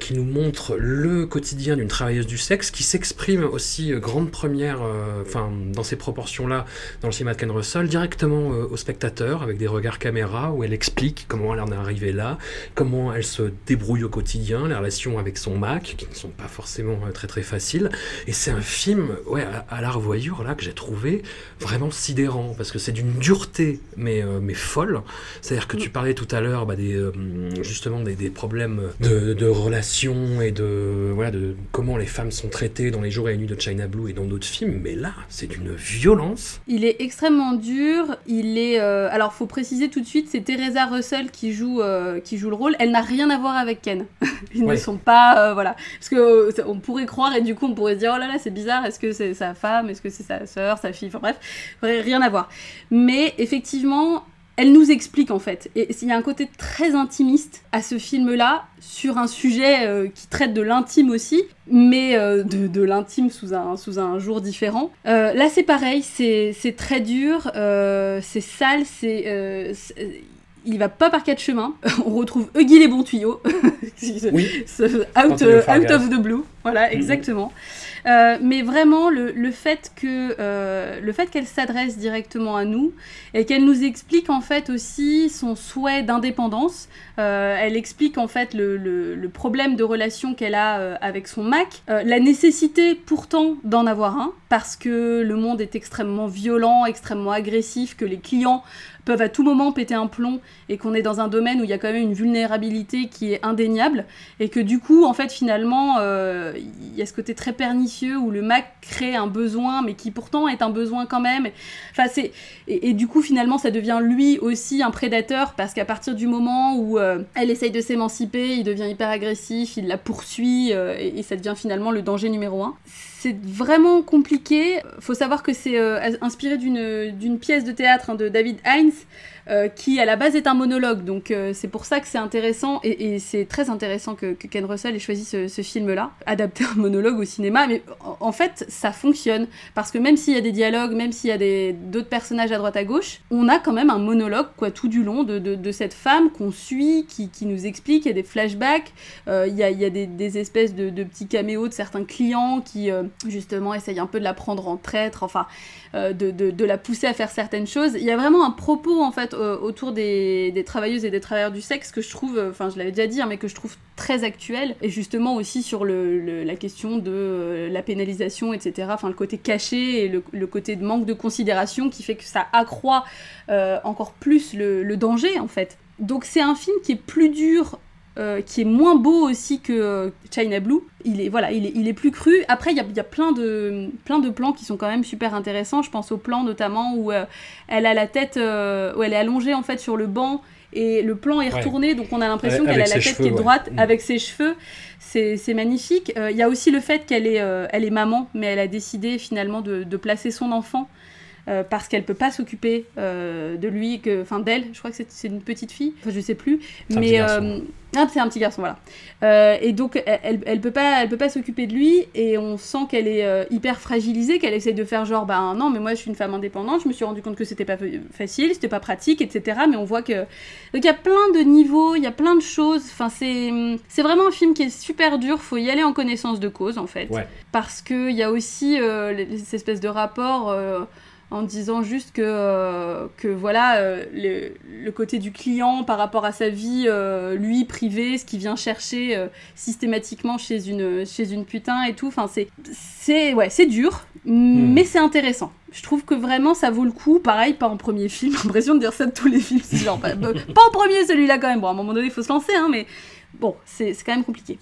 qui nous montre le quotidien d'une travailleuse du sexe, qui s'exprime aussi grande première, enfin dans ces proportions-là, dans le cinéma de Ken Russell, directement euh, au spectateur avec des regards caméra où elle explique comment elle en est arrivée là, comment elle se débrouille au quotidien, les relations avec son Mac qui ne sont pas forcément euh, très très faciles. Et c'est un film ouais, à, la revoyure là que j'ai trouvé vraiment sidérant parce que c'est d'une dureté mais, euh, mais folle. C'est-à-dire que tu parlais tout à l'heure bah, justement des, des problèmes de, de, relations et de, voilà, de comment les femmes sont traitées dans les jours et les nuits de China Blue et dans d'autres films, mais là c'est d'une violence. Il est extrêmement dur dur. Il est. alors, faut préciser tout de suite, c'est Teresa Russell qui joue, qui joue le rôle. Elle n'a rien à voir avec Ken. Ils ne sont pas. voilà. Parce que on pourrait croire et du coup, on pourrait se dire oh là là, c'est bizarre. Est-ce que c'est sa femme Est-ce que c'est sa sœur, sa fille Enfin bref, rien à voir. Mais effectivement, elle nous explique en fait. Et il y a un côté très intimiste à ce film-là, sur un sujet euh, qui traite de l'intime aussi, mais euh, de, l'intime sous un, sous un jour différent. Euh, là c'est pareil, c'est très dur, c'est sale, c'est il va pas par quatre chemins. On retrouve Huggy les bons tuyaux. oui. out, out of the blue. Voilà, mm-hmm. exactement. Euh, mais vraiment, euh, le fait qu'elle s'adresse directement à nous et qu'elle nous explique en fait aussi son souhait d'indépendance. Euh, elle explique en fait le, le, le problème de relation qu'elle a avec son Mac, la nécessité pourtant d'en avoir un parce que le monde est extrêmement violent, extrêmement agressif, que les clients peuvent à tout moment péter un plomb et qu'on est dans un domaine où il y a quand même une vulnérabilité qui est indéniable et que du coup en fait finalement il y a ce côté très pernicieux où le Mac crée un besoin mais qui pourtant est un besoin quand même. Enfin et, du coup finalement ça devient lui aussi un prédateur parce qu'à partir du moment où euh, elle essaye de s'émanciper il devient hyper agressif il la poursuit euh, et, ça devient finalement le danger numéro un c'est vraiment compliqué. Faut savoir que c'est euh, inspiré d'une pièce de théâtre hein, de David Heinz, euh, qui à la base est un monologue. Donc euh, c'est pour ça que c'est intéressant et, c'est très intéressant que, Ken Russell ait choisi ce, film-là, adapter un monologue au cinéma. Mais en, fait, ça fonctionne parce que même s'il y a des dialogues, même s'il y a d'autres personnages à droite à gauche, on a quand même un monologue quoi tout du long de, cette femme qu'on suit, qui, nous explique. Il y a des flashbacks, euh, il, y a, des, espèces de, petits caméos de certains clients qui justement essayent un peu de la prendre en traître. Enfin, de, la pousser à faire certaines choses. Il y a vraiment un propos en fait euh, autour des, travailleuses et des travailleurs du sexe que je trouve, euh, enfin je l'avais déjà dit, hein, mais que je trouve très actuel et justement aussi sur la question de la pénalisation, etc. Enfin le côté caché et le, côté de manque de considération qui fait que ça accroît encore plus le danger en fait. Donc c'est un film qui est plus dur euh, qui est moins beau aussi que euh, China Blue. Il est, voilà, il est, il est plus cru. Après, il y a, y a, plein, de, plein de plans qui sont quand même super intéressants. Je pense au plan notamment où euh, elle a la tête, où elle est allongée en fait sur le banc et le plan est retourné, donc on a l'impression qu'elle a la tête qui est droite mm. avec ses cheveux. C'est magnifique. Il y a aussi le fait qu'elle est, elle est maman, mais elle a décidé finalement de, de placer son enfant euh, parce qu'elle peut pas s'occuper euh, de lui, enfin d'elle, je crois que c'est une petite fille, enfin je sais plus, mais euh, ah, c'est un petit garçon, voilà. et donc elle, elle peut pas, elle peut pas s'occuper de lui, et on sent qu'elle est hyper fragilisée, qu'elle essaie de faire genre, bah non, mais moi je suis une femme indépendante, je me suis rendu compte que c'était pas facile, c'était pas pratique, etc. Mais on voit que donc il y a plein de niveaux, il y a plein de choses. Enfin c'est c'est vraiment un film qui est super dur, faut y aller en connaissance de cause en fait, parce que il y a aussi ces espèces de rapports en disant juste que, euh, que voilà, euh, le, côté du client par rapport à sa vie, euh, lui, privée, ce qu'il vient chercher systématiquement chez une, chez une putain et tout. Enfin, c'est, c'est, ouais, c'est dur, hmm. mais c'est intéressant. Je trouve que vraiment ça vaut le coup. Pareil, pas en premier film. J'ai l'impression de dire ça de tous les films. Genre, pas, pas, en premier celui-là quand même. Bon, à un moment donné, il faut se lancer, hein, mais bon, c'est, c'est quand même compliqué.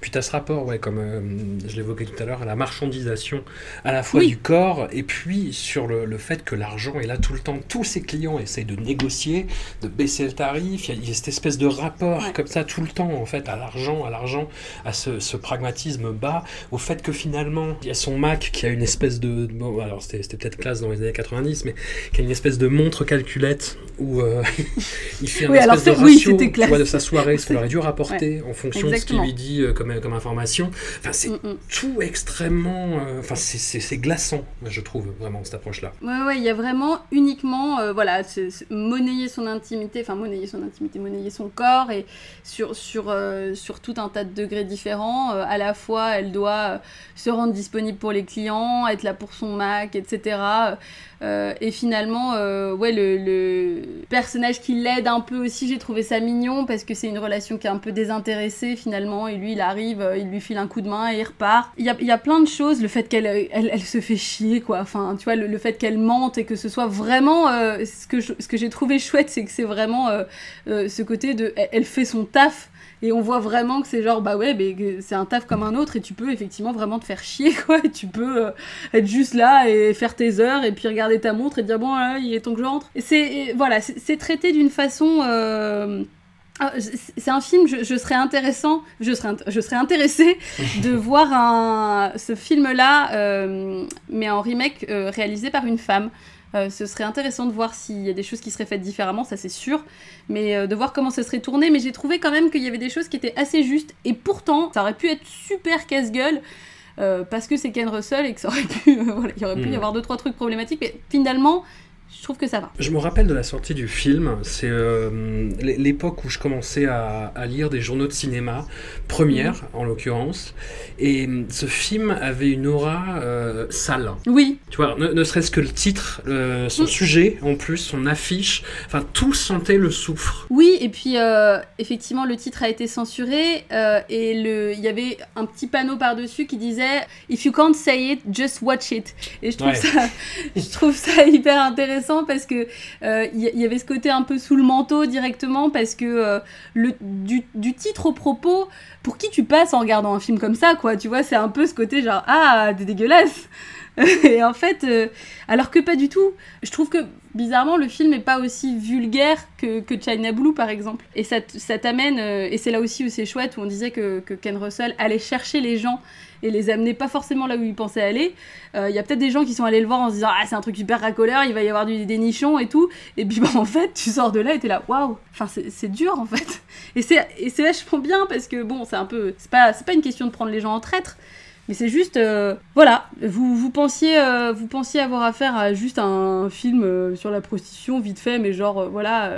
Puis tu as ce rapport, ouais, comme euh, je l'évoquais tout à l'heure, à la marchandisation à la fois du corps et puis sur le, le fait que l'argent est là tout le temps. Tous ces clients essayent de négocier, de baisser le tarif. Il y a, cette espèce de rapport comme ça tout le temps, en fait, à l'argent, à l'argent, à ce, ce, pragmatisme bas, au fait que finalement, il y a son Mac qui a une espèce de. Bon, alors c'était peut-être classe dans les années 90, mais qui a une espèce de montre calculette où euh, il fait un espèce de ratio de sa soirée, ce qu'il aurait dû rapporter en fonction de ce qu'il lui dit euh, comme, comme information. Enfin, c'est mm, mm. tout extrêmement. Euh, enfin, c'est glaçant, je trouve, vraiment, cette approche-là. Ouais, ouais, il y a vraiment uniquement, euh, voilà, monnayer son intimité, enfin, monnayer son intimité, monnayer son corps, et sur, sur, sur tout un tas de degrés différents. à la fois, elle doit se rendre disponible pour les clients, être là pour son Mac, etc. et finalement, ouais, le, personnage qui l'aide un peu aussi, j'ai trouvé ça mignon parce que c'est une relation qui est un peu désintéressée finalement. Et lui, il arrive, euh, il lui file un coup de main et il repart. Il y a, il y a plein de choses, le fait qu'elle elle, se fait chier, quoi. Enfin, tu vois, le, fait qu'elle mente et que ce soit vraiment. Euh, ce que, j'ai trouvé chouette, c'est que c'est vraiment euh, ce côté de. Elle, fait son taf Et on voit vraiment que c'est genre, bah ouais, mais c'est un taf comme un autre et tu peux effectivement vraiment te faire chier, quoi. Et tu peux euh, être juste là et faire tes heures et puis regarder ta montre et dire, bon, là, il est temps que je rentre. C'est, voilà, c'est traité d'une façon. Euh, ah, c'est un film, je, serais intéressant, je serais, je serais intéressée de voir un, ce film-là, euh, mais en remake réalisé par une femme. Euh, ce serait intéressant de voir s'il y a des choses qui seraient faites différemment, ça c'est sûr, mais euh, de voir comment ça serait tourné. Mais j'ai trouvé quand même qu'il y avait des choses qui étaient assez justes, et pourtant, ça aurait pu être super casse-gueule. Euh, parce que c'est Ken Russell et que ça aurait pu, voilà, il aurait pu y hmm. avoir deux trois trucs problématiques, mais finalement, je trouve que ça va. Je me rappelle de la sortie du film, c'est euh, l'époque où je commençais à, lire des journaux de cinéma, première mhm. en l'occurrence, et euh, ce film avait une aura euh, sale. Oui. Tu vois, ne, serait-ce que le titre, son mm. sujet en plus, son affiche, enfin tout sentait le soufre. Oui, et puis effectivement le titre a été censuré et il y avait un petit panneau par-dessus qui disait If you can't say it, just watch it. Et je trouve, ça, je trouve ça hyper intéressant parce que il euh, y, avait ce côté un peu sous le manteau directement parce que euh, le, du, titre au propos, pour qui tu passes en regardant un film comme ça, quoi, tu vois, c'est un peu ce côté genre ah, t'es dégueulasse. et en fait, euh, alors que pas du tout. Je trouve que bizarrement, le film n'est pas aussi vulgaire que, China Blue, par exemple. Et ça, ça t'amène, et c'est là aussi où c'est chouette, où on disait que, Ken Russell allait chercher les gens et les amener pas forcément là où ils pensaient aller. Il euh, y a peut-être des gens qui sont allés le voir en se disant Ah, c'est un truc super racoleur, il va y avoir du, des et tout. Et puis, bah, en fait, tu sors de là et t'es là Waouh Enfin, c'est dur en fait. Et c'est vachement bien parce que bon, c'est un peu. C'est pas, pas une question de prendre les gens en traître, mais c'est juste, euh, voilà, vous, vous, pensiez, euh, vous pensiez avoir affaire à juste un film euh, sur la prostitution, vite fait, mais genre, voilà,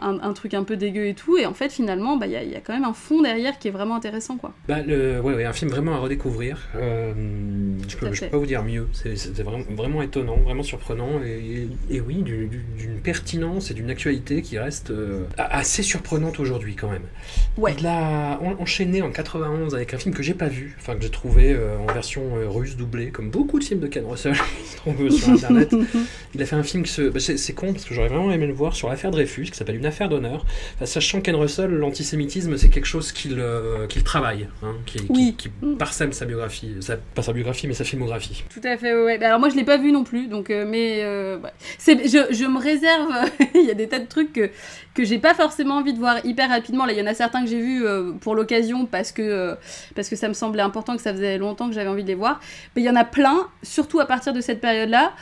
un, truc un peu dégueu et tout. Et en fait, finalement, bah, il y, a quand même un fond derrière qui est vraiment intéressant, quoi. Bah, le, ouais, ouais, un film vraiment à redécouvrir. je peux, peux pas vous dire mieux. C'était vraiment, vraiment étonnant, vraiment surprenant. Et, et oui, d'une pertinence et d'une actualité qui reste assez surprenante aujourd'hui, quand même. Ouais. Il a enchaîné en 91 avec un film que j'ai pas vu, enfin, que j'ai trouvé euh, en version euh, russe doublée, comme beaucoup de films de Ken Russell qui se sur internet. Il a fait un film que bah, c'est con parce que j'aurais vraiment aimé le voir sur l'affaire Dreyfus, qui s'appelle Une affaire d'honneur. sachant Ken Russell, l'antisémitisme c'est quelque chose qu'il euh, travaille, hein, qui, oui. qui, parsème sa biographie, sa, pas sa biographie mais sa filmographie. Tout à fait, ouais. Bah, alors moi je l'ai pas vu non plus, donc mais c'est je, je, me réserve. Il y a des tas de trucs que que j'ai pas forcément envie de voir hyper rapidement. Là, il y en a certains que j'ai vus pour l'occasion parce que parce que ça me semblait important que ça faisait longtemps que j'avais envie de les voir. Mais il y en a plein, surtout à partir de cette période-là,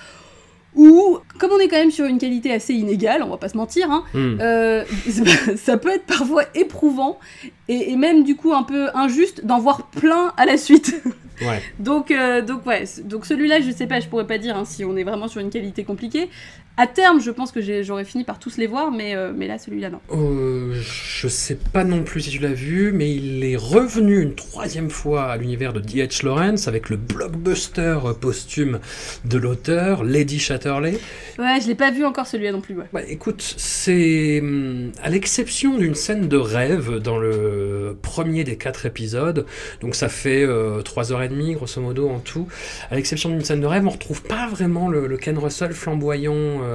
où, comme on est quand même sur une qualité assez inégale, on va pas se mentir, hein, hmm. euh, ça peut être parfois éprouvant et, même du coup un peu injuste d'en voir plein à la suite. Ouais. donc, euh, donc ouais, donc celui-là, je sais pas, je pourrais pas dire hein, si on est vraiment sur une qualité compliquée, à terme, je pense que j'aurais fini par tous les voir, mais, euh, mais là, celui-là, non. Euh, je sais pas non plus si tu l'as vu, mais il est revenu une troisième fois à l'univers de D.H. Lawrence avec le blockbuster posthume de l'auteur, Lady Chatterley. Ouais, je l'ai pas vu encore celui-là non plus. Ouais. Bah, écoute, c'est hum, à l'exception d'une scène de rêve dans le premier des quatre épisodes, donc ça fait euh, trois heures et demie grosso modo en tout. À l'exception d'une scène de rêve, on retrouve pas vraiment le, le Ken Russell flamboyant euh,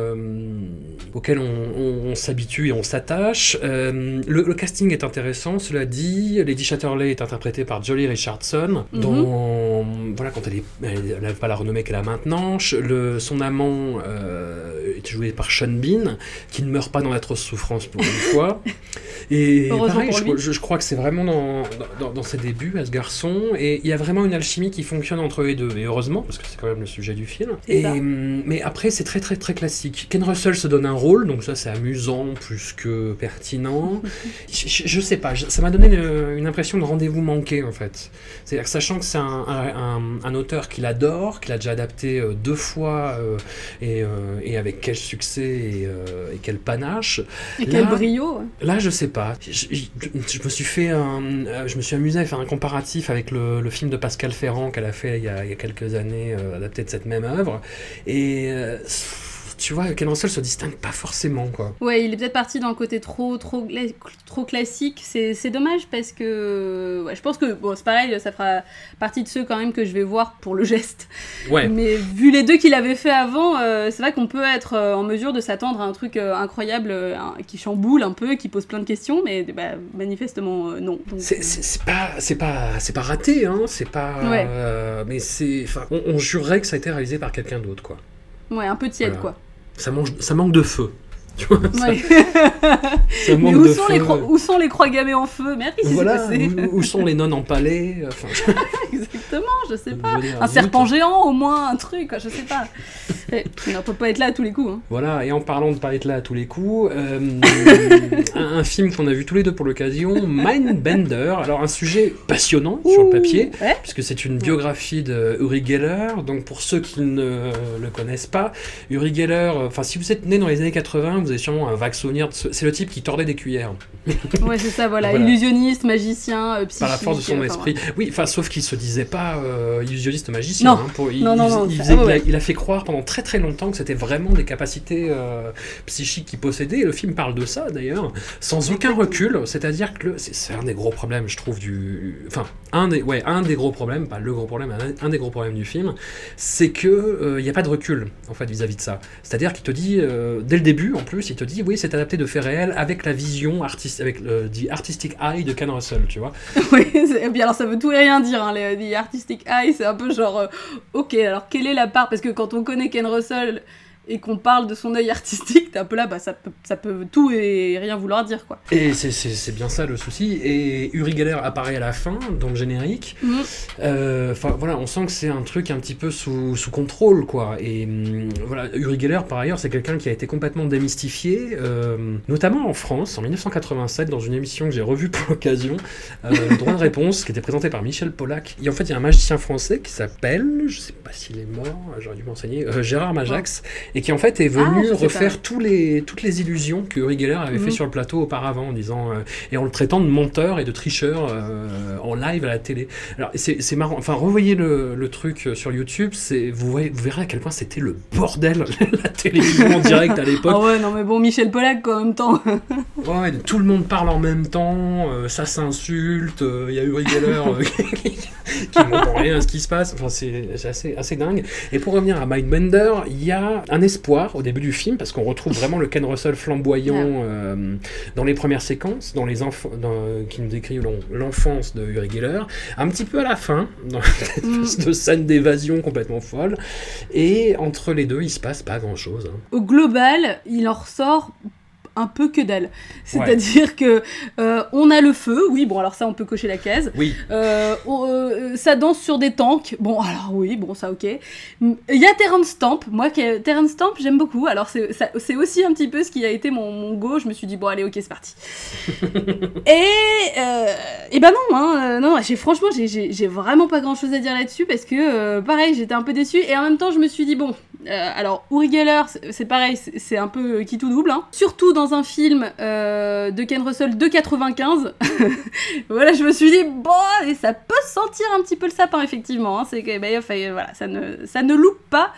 auquel on, s'habitue et on s'attache. Euh, le, casting est intéressant, cela dit. Lady Chatterley est interprétée par Jolie Richardson, mhm. dont, voilà, quand elle n'a pas la renommée qu'elle a maintenant. Le, son amant euh, est joué par Sean Bean, qui ne meurt pas dans l'atroce souffrance pour une fois. Et pareil, je, crois que c'est vraiment dans, dans, ses débuts à ce garçon. Et il y a vraiment une alchimie qui fonctionne entre les deux. Et heureusement, parce que c'est quand même le sujet du film. Et, mais après, c'est très très très classique Ken Russell se donne un rôle, donc ça c'est amusant plus que pertinent. je, sais pas, ça m'a donné une, impression de rendez-vous manqué en fait. C'est-à-dire sachant que c'est un, auteur qu'il adore, qu'il a déjà adapté euh, deux fois euh, euh, et, avec quel succès et, quel panache. Et quel brio. Là je sais pas. Je, me suis fait je me suis amusé à faire un comparatif avec le, film de Pascal Ferrand qu'elle a fait il y a, il y a quelques années adapté de cette même œuvre et tu vois, Ken Russell se distingue pas forcément, quoi. Ouais, il est peut-être parti dans le côté trop, trop, trop classique. C'est dommage parce que ouais, je pense que bon, c'est pareil, ça fera partie de ceux quand même que je vais voir pour le geste. Ouais. Mais vu les deux qu'il avait fait avant, euh, c'est vrai qu'on peut être euh, en mesure de s'attendre à un truc euh, incroyable euh, qui chamboule un peu, qui pose plein de questions, mais bah, manifestement non. C'est- pas, c'est pas, c'est pas raté, hein. C'est pas. Ouais. mais c'est, on, on jurerait que ça a été réalisé par quelqu'un d'autre, quoi. ouais, un peu tiède Voilà. quoi. Ça, mange, ça manque de feu. Tu vois, ça, Ouais. ça Mais manque où de sont, feu. les croix, où sont les croix gammées en feu? Merde, Voilà, où, où sont les nonnes empalées enfin, Exactement, je sais je pas. Un serpent géant au moins, un truc, je sais pas. On peut pas être là à tous les coups. Hein. Voilà, et en parlant de pas être là à tous les coups, euh, un, un film qu'on a vu tous les deux pour l'occasion, Mindbender. Alors, un sujet passionnant sur le papier, Ouais. puisque c'est une biographie de Uri Geller. Donc, pour ceux qui ne le connaissent pas, Uri Geller, euh, enfin, si vous êtes né dans les années 80, vous avez sûrement un vague souvenir. ce- C'est le type qui tordait des cuillères Ouais, c'est ça, voilà. Voilà. Illusionniste, magicien, euh, psychique. par la force de son enfin, esprit. Oui, enfin, sauf qu'il se disait pas euh, illusionniste magicien. Non. hein, pour- il, Non, non, il- non, il ça- faisait- ah ouais, il a- ouais. il a fait croire pendant très très longtemps que c'était vraiment des capacités euh, psychiques qu'il possédait. Et le film parle de ça d'ailleurs, sans aucun recul. C'est-à-dire que c'est un des gros problèmes, je trouve, du. Enfin, un des, ouais, un des gros problèmes, pas le gros problème, un, des gros problèmes du film, c'est que il n'y a pas de recul en fait vis-à-vis de ça. C'est-à-dire qu'il te dit euh, dès le début, en plus, il te dit oui, c'est adapté de faits réels avec la vision artistique, avec le the artistic eye de Ken Russell, tu vois. Oui, et puis alors ça veut tout et rien dire, hein, les artistic eye, c'est un peu genre, euh, ok, alors quelle est la part? Parce que quand on connaît Ken Russell et qu'on parle de son œil artistique, t'es un peu là, bah ça peut, ça peut tout et rien vouloir dire, quoi. Et c'est- bien ça le souci. Et Uri Geller apparaît à la fin, dans le générique. Mhm. Euh, Enfin voilà, on sent que c'est un truc un petit peu sous, sous contrôle, quoi. Et hum, voilà, Uri Geller, par ailleurs, c'est quelqu'un qui a été complètement démystifié, euh, notamment en France, en 1987, dans une émission que j'ai revue pour l'occasion, euh, droit de réponse, qui était présenté par Michel Pollack. Et en fait, il y a un magicien français qui s'appelle, je sais pas s'il est mort, j'aurais dû m'enseigner, Gérard Majax, et qui en fait est venu Ah, refaire tous les, toutes les illusions que Uri Geller avait fait Mhm. sur le plateau auparavant, en disant, euh, et en le traitant de menteur et de tricheur euh, en live à la télé. Alors c'est marrant, enfin revoyez le, le truc sur YouTube, c'est vous, voyez- vous verrez à quel point c'était le bordel la télévision en direct à l'époque. Ah ouais, non mais bon, Michel Pollack, quoi, en même temps. Ouais, tout le monde parle en même temps, euh, ça s'insulte, euh, il y a Uri Geller euh, qui qui comprend rien à ce qui se passe, enfin c'est assez, assez dingue. Et pour revenir à Mindbender, il y a un espoir au début du film, parce qu'on retrouve vraiment le Ken Russell flamboyant euh, dans les premières séquences, dans les enfants, qui nous décrivent l'en- l'enfance de Uri Geller, un petit peu à la fin, dans espèce de scène d'évasion complètement folle, et entre les deux, il se passe pas grand-chose. hein. Au global, il en ressort un peu que dalle. C'est-à-dire que euh, on a le feu, oui, bon alors ça on peut cocher la case. Oui, Euh, on- euh, ça danse sur des tanks. Bon, alors oui, bon, ça ok. Il y a Terrence Stamp. Moi, Terrence Stamp, j'aime beaucoup. Alors, c'est aussi un petit peu ce qui a été mon, mon go. Je me suis dit, bon, allez, ok, c'est parti. et, et ben non, hein, non, j'ai franchement, j'ai- vraiment pas grand chose à dire là-dessus parce que, pareil, j'étais un peu déçue. Et en même temps, je me suis dit, bon, alors, Uri Geller, c'est pareil, c'est c'est un peu qui tout double. hein. Surtout dans un film euh, de Ken Russell de 95. voilà, je me suis dit, bon, et ça peut sentir un petit peu le sapin, effectivement. hein. c'est que, bah, enfin, voilà, ça ne, ça ne loupe pas.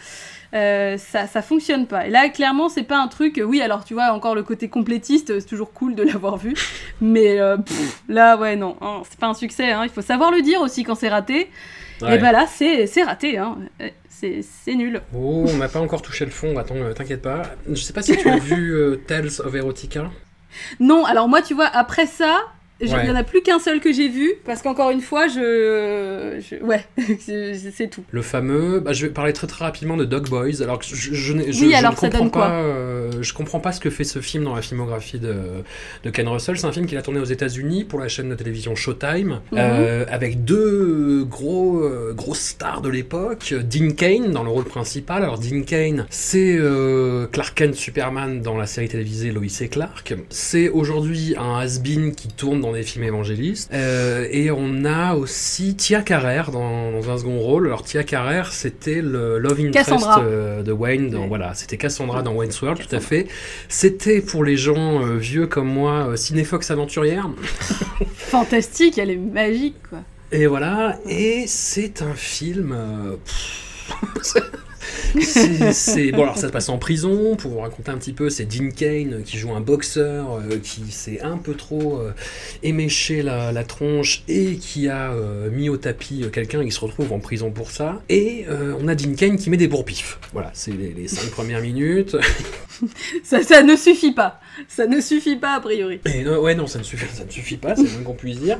Euh, ça, ça fonctionne pas. Et là, clairement, c'est pas un truc. Oui, alors tu vois, encore le côté complétiste, c'est toujours cool de l'avoir vu. Mais euh, pff, là, ouais, non, hein, c'est pas un succès. hein. Il faut savoir le dire aussi quand c'est raté. Ouais. Et bah là, c'est c'est raté. Hein. C'est nul. Oh, on n'a pas encore touché le fond, attends, euh, t'inquiète pas. Je sais pas si tu as vu euh, Tales of Erotica. Non, alors moi, tu vois, après ça, il Ouais. y en a plus qu'un seul que j'ai vu. Parce qu'encore une fois, je. je- ouais, c'est tout. Le fameux, bah, je vais parler très très rapidement de Dog Boys. Alors que je, je, je- Oui, je alors ne ça comprends donne quoi pas, euh, je comprends pas ce que fait ce film dans la filmographie de, de Ken Russell. C'est un film qu'il a tourné aux États-Unis pour la chaîne de télévision Showtime, Mhm. euh, avec deux gros euh, grosses stars de l'époque. Dean Kane dans le rôle principal. Alors Dean Kane, c'est euh, Clark Kent Superman dans la série télévisée Lois et Clark. C'est aujourd'hui un has-been qui tourne dans des films évangélistes. Euh, et on a aussi Tia Carrère dans, dans un second rôle. Alors Tia Carrère, c'était le love interest euh, de Wayne. Dans. Voilà, c'était Cassandra dans Wayne's World, tout à fait. C'était pour les gens euh, vieux comme moi, euh, Cinéfox aventurière. Fantastique, elle est magique, quoi. Et voilà, et c'est un film. euh, pff, c'est bon alors ça se passe en prison pour vous raconter un petit peu c'est Dean Kane qui joue un boxeur euh, qui s'est un peu trop euh, éméché la, la, tronche et qui a euh, mis au tapis quelqu'un qui se retrouve en prison pour ça. Et on a Dean Kane qui met des bourpifs voilà c'est les, les, cinq premières minutes. Ça, ça ne suffit pas ça ne suffit pas a priori et, ouais non ça ne suffit ça ne suffit pas c'est le moins qu'on puisse dire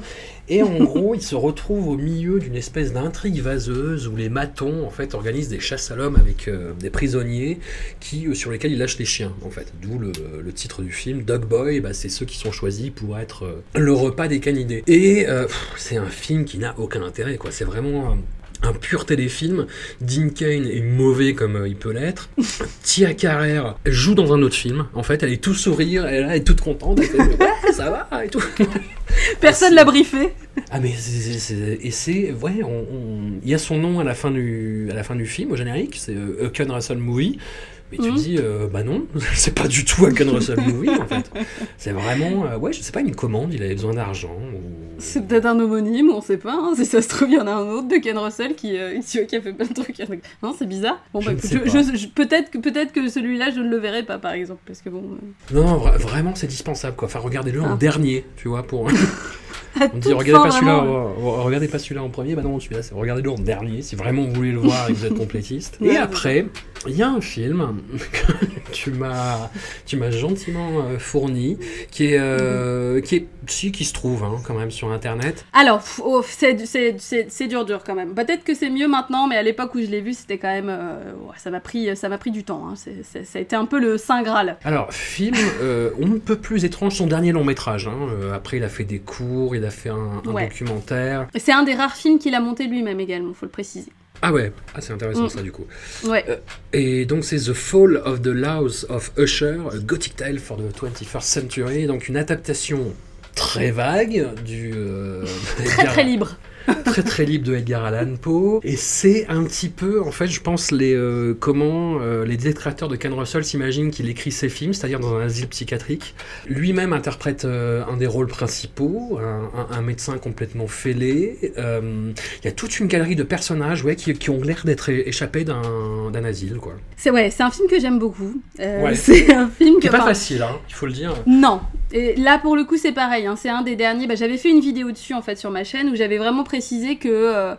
et en gros il se retrouve au milieu d'une espèce d'intrigue vaseuse où les matons en fait organisent des chasses à l'homme avec des prisonniers qui, euh, sur lesquels il lâche les chiens, en fait. D'où le, titre du film, Dog Boy, bah, c'est ceux qui sont choisis pour être euh, le repas des canidés. Et euh, c'est un film qui n'a aucun intérêt, quoi. C'est vraiment un pur téléfilm. Dean Kane est mauvais comme il peut l'être. Tia Carrère joue dans un autre film. En fait, elle est tout sourire, elle est toute contente. ouais, ça va et tout. Personne l'a briefé. Ah mais et c'est ouais, il y a son nom à la fin du à la fin du film au générique, c'est A Ken Russell Movie. Mais tu mhm. dis, euh, bah non, c'est pas du tout un Ken Russell movie en fait. C'est vraiment, euh, ouais, je sais pas, une commande, il avait besoin d'argent. C'est peut-être un homonyme, on sait pas. Hein. Si ça se trouve, il y en a un autre de Ken Russell qui, euh, qui a fait plein de trucs. Non, c'est bizarre. Bon, bah, peut-être que, peut que celui-là, je ne le verrai pas par exemple. Parce que bon. Non, vraiment, c'est dispensable quoi. Enfin, regardez-le en ah. dernier, tu vois, pour. On dit regardez pas celui-là, regardez pas celui-là en premier, bah non, celui-là, regardez-le en dernier si vraiment vous voulez le voir et que vous êtes complétiste. Et après, il y a un film que tu m'as, tu m'as gentiment euh, fourni, qui est, euh, qui est, si, qui se trouve hein, quand même sur internet. Alors, oh, c'est dur, dur quand même. Peut-être que c'est mieux maintenant, mais à l'époque où je l'ai vu, c'était quand même, euh, ça m'a pris, ça m'a pris du temps. Hein. ça a été un peu le saint graal. Alors, film, on ne peut plus étrange, son dernier long métrage. Hein. après, il a fait des cours, il a fait un, documentaire. C'est un des rares films qu'il a monté lui-même également, faut le préciser. Ah ouais, ah, c'est intéressant mm. ça du coup. Ouais. Euh, et donc c'est The Fall of the Laws of Usher, a Gothic Tale for the 21st Century, donc une adaptation très vague du... Euh, très très libre très très libre de Edgar Allan Poe. Et c'est un petit peu, en fait, je pense, les, euh, comment euh, les détracteurs de Ken Russell s'imaginent qu'il écrit ses films, c'est-à-dire dans un asile psychiatrique. Lui-même interprète euh, un des rôles principaux, un, médecin complètement fêlé. Il y a toute une galerie de personnages ouais, qui, qui ont l'air d'être échappés d'un asile. quoi. C'est ouais, c'est un film que j'aime beaucoup. C'est un film qui est pas facile, hein, il faut le dire. Non, et là, pour le coup, c'est pareil. Hein. c'est un des derniers. Bah, j'avais fait une vidéo dessus, en fait, sur ma chaîne, où j'avais vraiment précisé que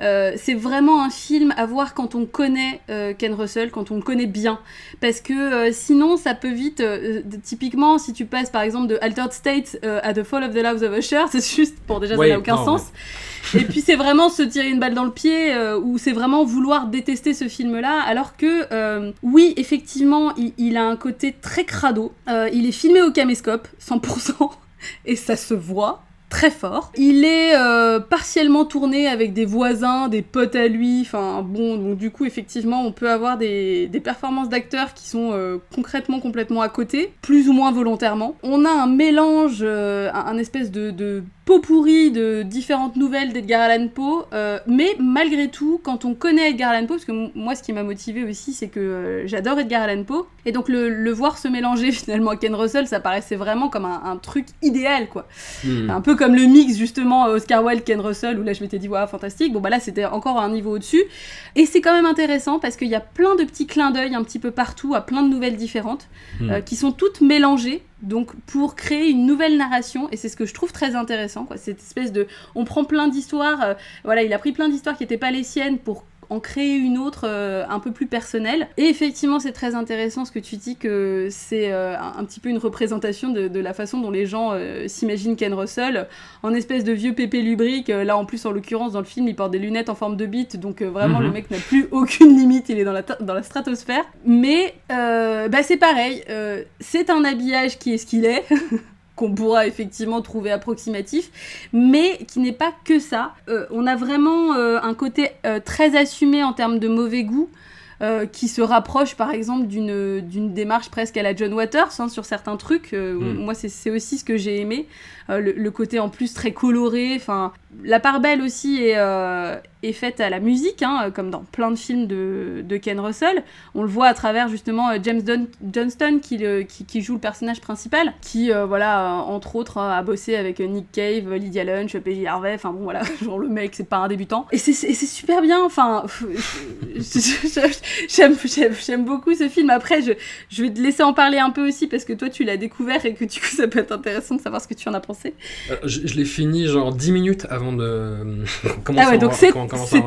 euh, euh, c'est vraiment un film à voir quand on connaît euh, Ken Russell, quand on le connaît bien. Parce que sinon, ça peut vite. typiquement, si tu passes, par exemple, de Altered State à The Fall of the Loves of Usher, c'est juste. Bon, déjà, ça n'a aucun sens. Et puis c'est vraiment se tirer une balle dans le pied, euh, ou c'est vraiment vouloir détester ce film-là, alors que euh, oui, effectivement, il, a un côté très crado. Euh, il est filmé au caméscope, 100%, et ça se voit très fort. Il est partiellement tourné avec des voisins, des potes à lui, enfin bon, donc du coup effectivement on peut avoir des, performances d'acteurs qui sont concrètement complètement à côté, plus ou moins volontairement. On a un mélange, un, espèce de pot pourri de différentes nouvelles d'Edgar Allan Poe, euh, mais malgré tout, quand on connaît Edgar Allan Poe, parce que moi ce qui m'a motivé aussi, c'est que euh, j'adore Edgar Allan Poe, et donc le, voir se mélanger finalement à Ken Russell, ça paraissait vraiment comme un, truc idéal, quoi. Hmm. Un peu comme le mix justement Oscar Wilde, Ken Russell, où là je m'étais dit, waouh, fantastique, bon bah là c'était encore un niveau au-dessus, et c'est quand même intéressant parce qu'il y a plein de petits clins d'œil un petit peu partout à plein de nouvelles différentes, hmm. euh, qui sont toutes mélangées, donc pour créer une nouvelle narration et c'est ce que je trouve très intéressant quoi cette espèce de on prend plein d'histoires euh, voilà il a pris plein d'histoires qui n'étaient pas les siennes pour en créer une autre euh, un peu plus personnelle. Et effectivement, c'est très intéressant ce que tu dis que c'est euh, un, petit peu une représentation de, la façon dont les gens s'imaginent Ken Russell en espèce de vieux pépé lubrique. là, en plus, en l'occurrence, dans le film, il porte des lunettes en forme de bite, donc vraiment, le mhm. mec n'a plus aucune limite, il est dans la, dans la stratosphère. Mais bah, c'est pareil, c'est un habillage qui est ce qu'il est. qu'on pourra effectivement trouver approximatif, mais qui n'est pas que ça. Euh, on a vraiment euh, un côté euh, très assumé en termes de mauvais goût. qui se rapproche par exemple d'une démarche presque à la John Waters hein, sur certains trucs. Hmm. Moi, c'est aussi ce que j'ai aimé. Le, le, côté en plus très coloré. Enfin, la part belle aussi est, est faite à la musique, hein, comme dans plein de films de, Ken Russell. On le voit à travers justement James Don Johnston qui, joue le personnage principal, qui, voilà, entre autres, a bossé avec Nick Cave, Lydia Lunch, PJ Harvey, enfin bon voilà, genre le mec, c'est pas un débutant. Et c'est super bien, enfin, j'aime beaucoup ce film. Après, je, je vais te laisser en parler un peu aussi parce que toi tu l'as découvert et que du coup ça peut être intéressant de savoir ce que tu en as pensé. Euh, je, l'ai fini genre 10 minutes avant de commencer ah ouais, donc c'est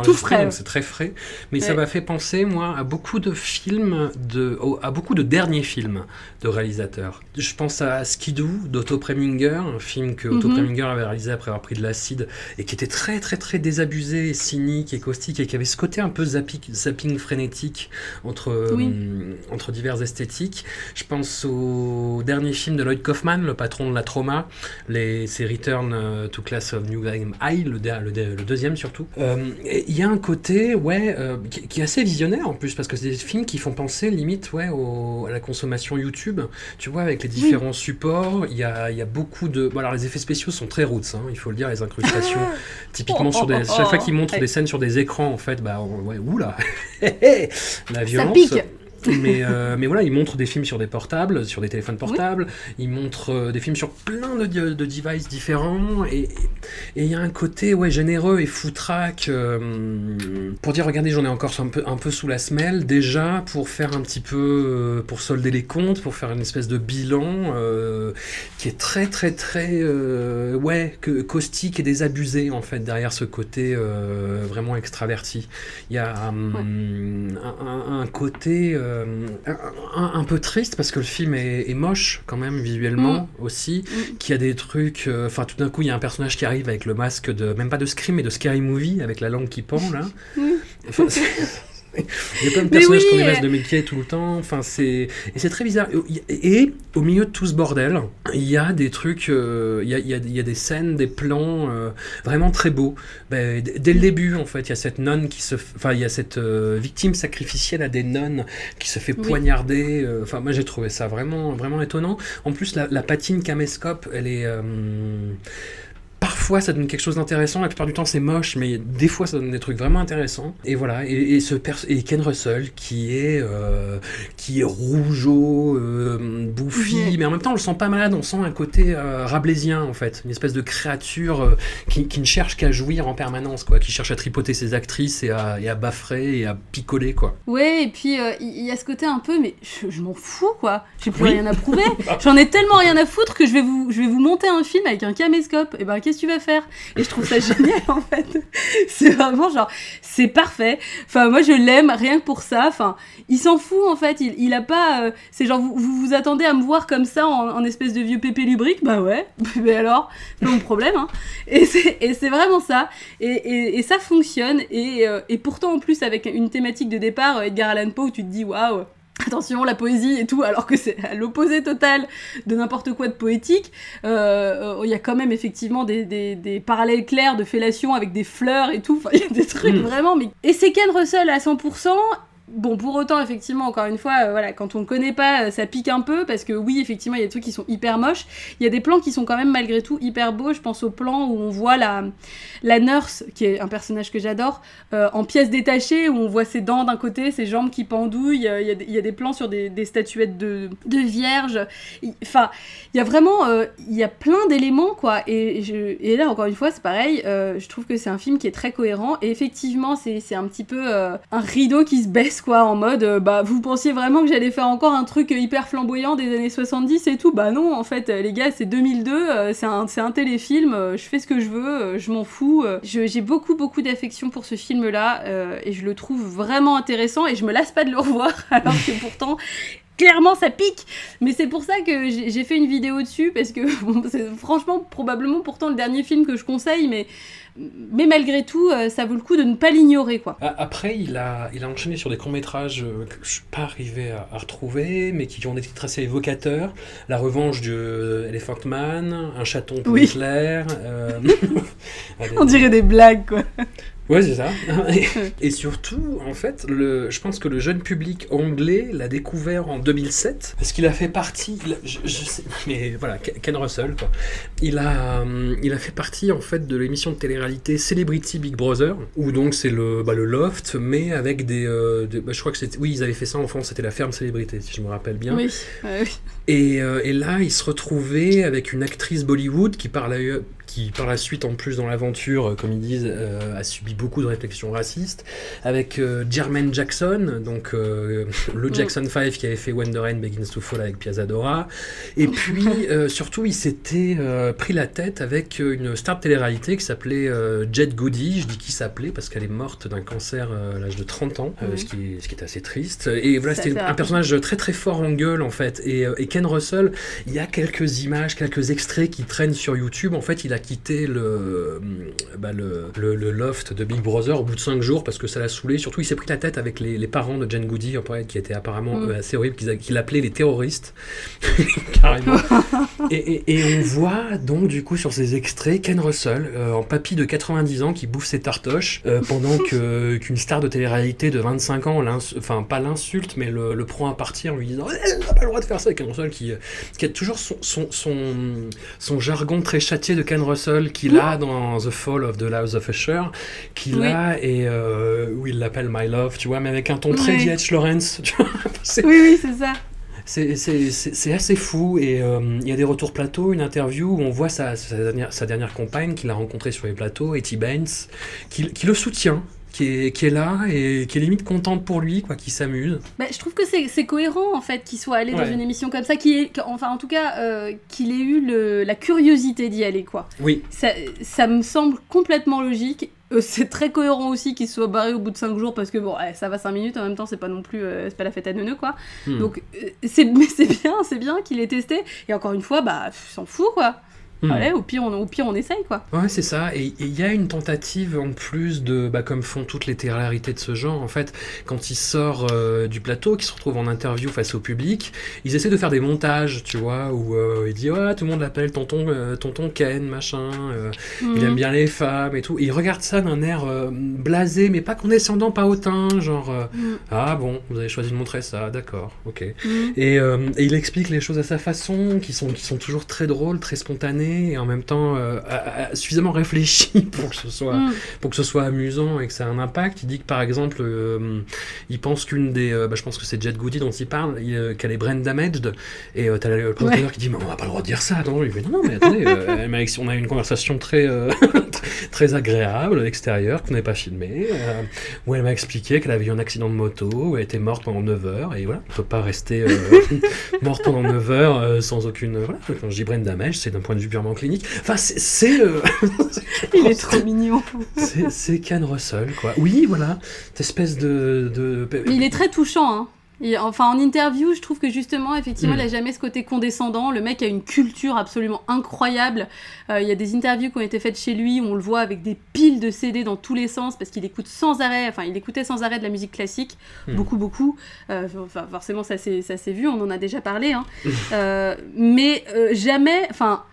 tout frais. c'est très frais. Mais ça m'a fait penser, moi, à beaucoup de films, de, à beaucoup de derniers films de réalisateurs. Je pense à Skidoo d'Otto Preminger, un film que Otto mhm. Preminger avait réalisé après avoir pris de l'acide et qui était très très très désabusé, cynique et caustique et qui avait ce côté un peu zapping, zapping frénétique entre, euh, entre diverses esthétiques. Je pense au dernier film de Lloyd Kaufman, le patron de la trauma, les, c'est Return euh, to Class of New Game High, le, le, deuxième surtout. Euh, il y a un côté ouais, qui, est assez visionnaire en plus parce que c'est des films qui font penser limite ouais, à la consommation YouTube. Tu vois, avec les différents supports, il y a, y a, beaucoup de. Bon, alors les effets spéciaux sont très roots, hein, il faut le dire, les incrustations. Typiquement, sur des, chaque fois qu'ils montrent des scènes sur des écrans, en fait, bah, ouais, oula, la violence. Ça pique mais, euh, mais voilà, il montre des films sur des portables, sur des téléphones portables, il montre euh, des films sur plein de, de devices différents, et il y a un côté ouais, généreux et foutraque euh, pour dire regardez, j'en ai encore un peu, un peu sous la semelle, déjà pour faire un petit peu, pour solder les comptes, pour faire une espèce de bilan qui est très très très ouais, que, caustique et désabusé en fait derrière ce côté vraiment extraverti. Il y a un, un, côté euh, un, peu triste parce que le film est, moche quand même visuellement mm. aussi, mm. qui a des trucs. Euh, enfin, tout d'un coup, il y a un personnage qui arrive avec le masque de même pas de Scream mais de Scary Movie avec la langue qui pend là. Il y a plein de personnages qu'on laisse de Mickey tout le temps. Enfin, c'est et c'est très bizarre. Et, au milieu de tout ce bordel, il y a des trucs, euh, il, y a, il, y a, des scènes, des plans euh, vraiment très beaux. Ben, dès le début, en fait, il y a cette nonne qui se, enfin, il y a cette euh, victime sacrificielle à des nonnes qui se fait poignarder. Enfin, moi, j'ai trouvé ça vraiment, vraiment étonnant. En plus, la, la patine caméscope, elle est Parfois, ça donne quelque chose d'intéressant. La plupart du temps, c'est moche, mais des fois, ça donne des trucs vraiment intéressants. Et voilà. Et, ce et Ken Russell, qui est, euh, qui est rougeau, euh, bouffi, mais en même temps, on le sent pas malade. On sent un côté euh, rablaisien, en fait. Une espèce de créature qui, ne cherche qu'à jouir en permanence, quoi. Qui cherche à tripoter ses actrices et à, et à baffrer et à picoler, quoi. Ouais, et puis, il y, a ce côté un peu, mais je, m'en fous, quoi. J'ai plus rien à prouver. J'en ai tellement rien à foutre que je vais vous, je vais vous monter un film avec un caméscope. Et ben, qu'est-ce que tu vas faire Et je trouve ça génial en fait. C'est vraiment genre, c'est parfait. Enfin, moi je l'aime rien que pour ça. Enfin, il s'en fout en fait. Il, il a pas. Euh, c'est genre, vous, vous, attendez à me voir comme ça en, espèce de vieux pépé lubrique? Bah ouais. Mais alors, c'est mon problème. Hein. Et c'est vraiment ça. Et, et, ça fonctionne. Et, euh, et pourtant, en plus, avec une thématique de départ, Edgar Allan Poe, où tu te dis waouh attention, la poésie et tout, alors que c'est à l'opposé total de n'importe quoi de poétique. Euh, il y a quand même effectivement des, des, parallèles clairs de fellation avec des fleurs et tout. Enfin, il y a des trucs hmm. vraiment. Mais... Et c'est Ken Russell à 100%. Bon, pour autant, effectivement, encore une fois, euh, voilà, quand on ne connaît pas, euh, ça pique un peu, parce que oui, effectivement, il y a des trucs qui sont hyper moches. Il y a des plans qui sont quand même, malgré tout, hyper beaux. Je pense au plan où on voit la, la nurse, qui est un personnage que j'adore, euh, en pièces détachées, où on voit ses dents d'un côté, ses jambes qui pendouillent. Il y a, il y a des plans sur des, statuettes de, de, vierges. Enfin, il y a vraiment, il y a plein d'éléments, quoi. Et, et, là, encore une fois, c'est pareil. je trouve que c'est un film qui est très cohérent. Et effectivement, c'est un petit peu un rideau qui se baisse quoi, en mode, euh, bah, vous pensiez vraiment que j'allais faire encore un truc hyper flamboyant des années 70 et tout? Bah non, en fait, les gars, c'est 2002, euh, c'est un, un, téléfilm, euh, je fais ce que je veux, je m'en fous. J'ai beaucoup, beaucoup d'affection pour ce film-là, et je le trouve vraiment intéressant, et je me lasse pas de le revoir, alors que pourtant, clairement ça pique mais c'est pour ça que j'ai fait une vidéo dessus parce que c'est franchement probablement pourtant le dernier film que je conseille mais mais malgré tout, euh, ça vaut le coup de ne pas l'ignorer, quoi. Après, il a, il a enchaîné sur des courts-métrages euh, que je suis pas arrivé à, retrouver, mais qui ont des titres assez évocateurs. La revanche du euh, Elephant Man, Un chaton pour Hitler. On dirait des blagues, quoi. Ouais, c'est ça. et surtout, en fait, le, je pense que le jeune public anglais l'a découvert en 2007 parce qu'il a fait partie. a- je, je sais, mais voilà, Ken Russell, quoi. Il a, hum, il a fait partie en fait de l'émission de télé-réalité Celebrity Big Brother, où donc c'est le, bah, le loft, mais avec des. euh, des- bah, je crois que c'était. Oui, ils avaient fait ça en France, c'était la ferme célébrité, si je me rappelle bien. Oui, oui. Et, euh, et là, il se retrouvait avec une actrice Bollywood qui par la, qui par la suite, en plus dans l'aventure, euh, comme ils disent, euh, a subi beaucoup de réflexions racistes, avec euh, Jermaine Jackson, donc euh, le Mm. Jackson 5 qui avait fait When the Rain Begins to Fall avec Piazzadora. Et puis, surtout, il s'était pris la tête avec une star de télé-réalité qui s'appelait Jet Goody. Je dis qui s'appelait parce qu'elle est morte d'un cancer à l'âge de 30 ans, Mhm. ce, qui est, ce qui est assez triste. Et voilà, c'était un personnage très très fort en gueule en fait. Et, et Ken Russell, il y a quelques images, quelques extraits qui traînent sur YouTube. En fait, il a quitté le, euh, bah, le, le- le loft de Big Brother au bout de 5 jours parce que ça l'a saoulé. Surtout, il s'est pris la tête avec les, les parents de Jen Goody, qui étaient apparemment Mm. euh, assez horribles, a- qu'il appelait les terroristes. Carrément. Et, et- et on voit donc du coup sur ces extraits Ken Russell euh, en papy de 90 ans qui bouffe ses tartoches euh, pendant qu'une star de télé-réalité de 25 ans, enfin pas l'insulte mais le, le prend à partir en lui disant elle n'a pas le droit de faire ça. Ken Russell qui, qui a toujours son, son, son, son jargon très châtié de Ken Russell qu'il a dans The Fall of the House of Usher, qu'il Oui. a et euh, où il l'appelle My Love, tu vois, mais avec un ton très Oui. D.H. Lawrence. tu vois. C'est- Oui, oui, c'est ça. c'est- assez fou et euh, il y a des retours plateau, une interview où on voit sa, sa dernière, sa dernière compagne qu'il a rencontrée sur les plateaux, Etty Baines, qui, qui le soutient, qui est, qui est là et qui est limite contente pour lui, quoi, qui s'amuse. Bah, je trouve que c'est cohérent en fait qu'il soit allé dans une émission comme ça, qu'il ait- qu'- enfin en tout cas euh, qu'il ait eu le- la curiosité d'y aller quoi. Oui, Ça, ça me semble complètement logique. Euh, c'est très cohérent aussi qu'il soit barré au bout de 5 jours parce que bon, ouais, ça va 5 minutes en même temps, c'est pas non plus euh, c'est pas la fête à neuneux quoi. Hmm. Donc c'est bien, c'est bien qu'il ait testé et encore une fois bah s'en fout quoi. Hmm. Allez, au pire on au pire on essaye quoi. Ouais, c'est ça. Et il y a une tentative en plus de, bah, comme font toutes les télé-réalités de ce genre, en fait, quand il sort euh, du plateau, qu'il se retrouve en interview face au public, ils essaient de faire des montages, tu vois, où euh, il dit ouais, tout le monde l'appelle tonton, euh, tonton Ken, machin. Il Mhm. aime bien les femmes et tout. Et il regarde ça d'un air blasé, mais pas condescendant, pas hautain, genre Mhm. ah bon, vous avez choisi de montrer ça, d'accord, ok. Et, et il explique les choses à sa façon, qui sont, qui sont toujours très drôles, très spontanées, et en même temps euh, suffisamment réfléchies pour que ce soit Mhm. pour que ce soit amusant et que ça ait un impact. Il dit que par exemple, euh, il pense qu'une des, euh, bah, je pense que c'est Jet Goody dont il parle, qu'elle est brain damaged, et euh, t'as le présentateur qui dit mais on n'a pas le droit de dire ça. Attends, il fait non non mais attendez, elle m'a ex- on a eu une conversation très très agréable à l'extérieur qu'on n'avait pas filmé, euh, où elle m'a expliqué qu'elle avait eu un accident de moto, où elle était morte pendant 9 heures, et voilà, on peut pas rester euh, morte pendant 9 heures euh, sans aucune, voilà. Quand je dis damage, c'est d'un point de vue purement clinique. Enfin c'est Il est trop mignon. c'est- C'est Ken Russell, quoi. Oui, voilà. Cette espèce de. de... Mais il est très touchant, hein. Enfin, en interview, je trouve que justement, effectivement, Mm. il a jamais ce côté condescendant. Le mec a une culture absolument incroyable. Euh, Il y a des interviews qui ont été faites chez lui où on le voit avec des piles de CD dans tous les sens parce qu'il écoute sans arrêt, enfin, il écoutait sans arrêt de la musique classique, Mm. beaucoup, beaucoup. Euh, Enfin, forcément, ça s'est vu, on en a déjà parlé. Hein. Euh, mais jamais, enfin.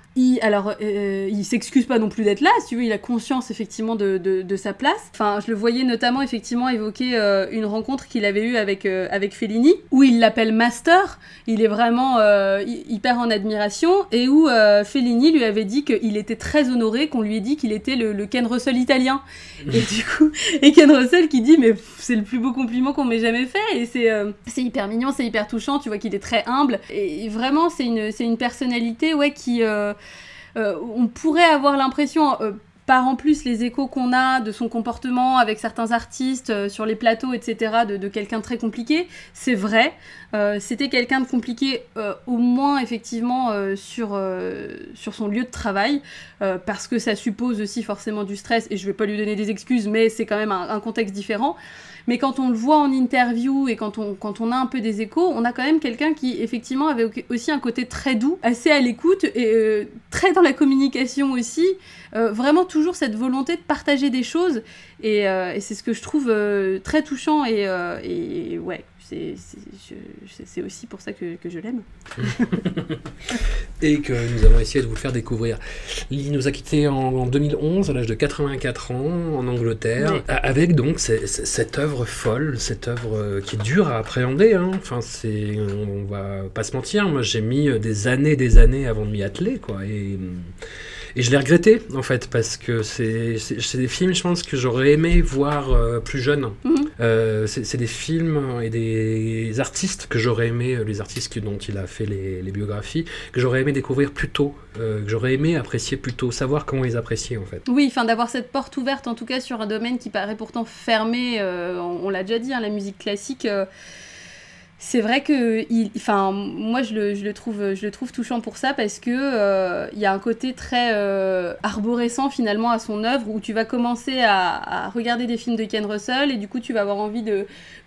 Alors, euh, il s'excuse pas non plus d'être là, si tu veux, il a conscience effectivement de, de, sa place. Enfin, je le voyais notamment effectivement évoquer euh, une rencontre qu'il avait eue avec, euh, avec Fellini, où il l'appelle Master, il est vraiment euh, hy- hyper en admiration, et où euh, Fellini lui avait dit qu'il était très honoré qu'on lui ait dit qu'il était le, Ken Russell italien. et du coup, et Ken Russell qui dit, mais c'est le plus beau compliment qu'on m'ait jamais fait, et c'est euh, hyper mignon, c'est hyper touchant, tu vois qu'il est très humble, et vraiment, c'est une, une personnalité, ouais, qui... euh, on pourrait avoir l'impression, euh, par en plus les échos qu'on a de son comportement avec certains artistes euh, sur les plateaux, etc., de, quelqu'un très compliqué. C'est vrai, c'était quelqu'un de compliqué au moins effectivement sur, son lieu de travail, parce que ça suppose aussi forcément du stress, et je vais pas lui donner des excuses, mais c'est quand même un contexte différent. Mais quand on le voit en interview et quand on, quand on a un peu des échos, on a quand même quelqu'un qui effectivement avait au- aussi un côté très doux, assez à l'écoute et euh, très dans la communication aussi, euh, vraiment toujours cette volonté de partager des choses. Et, et c'est ce que je trouve très touchant. Et, et ouais, c'est aussi pour ça que, que je l'aime. et que nous allons essayer de vous faire découvrir. Lily nous a quittés en, 2011, à l'âge de 84 ans, en Angleterre, avec donc cette œuvre folle, cette œuvre euh, qui est dure à appréhender. Hein. Enfin, c'est, on, va pas se mentir, moi j'ai mis des années, des années avant de m'y atteler, quoi. Et, et je l'ai regretté, en fait, parce que c'est des films, je pense, que j'aurais aimé voir euh, plus jeune. Mhm. Euh, c'est des films et des artistes que j'aurais aimé, euh, les artistes dont il a fait les, biographies, que j'aurais aimé découvrir plus tôt, que j'aurais aimé apprécier plus tôt, savoir comment ils appréciaient, en fait. Oui, enfin, d'avoir cette porte ouverte, en tout cas, sur un domaine qui paraît pourtant fermé, on, l'a déjà dit, hein, la musique classique c'est vrai que enfin moi je le, trouve je le trouve touchant pour ça parce que euh, il y a un côté très euh, arborescent finalement à son œuvre où tu vas commencer à, regarder des films de Ken Russell et du coup tu vas avoir envie de,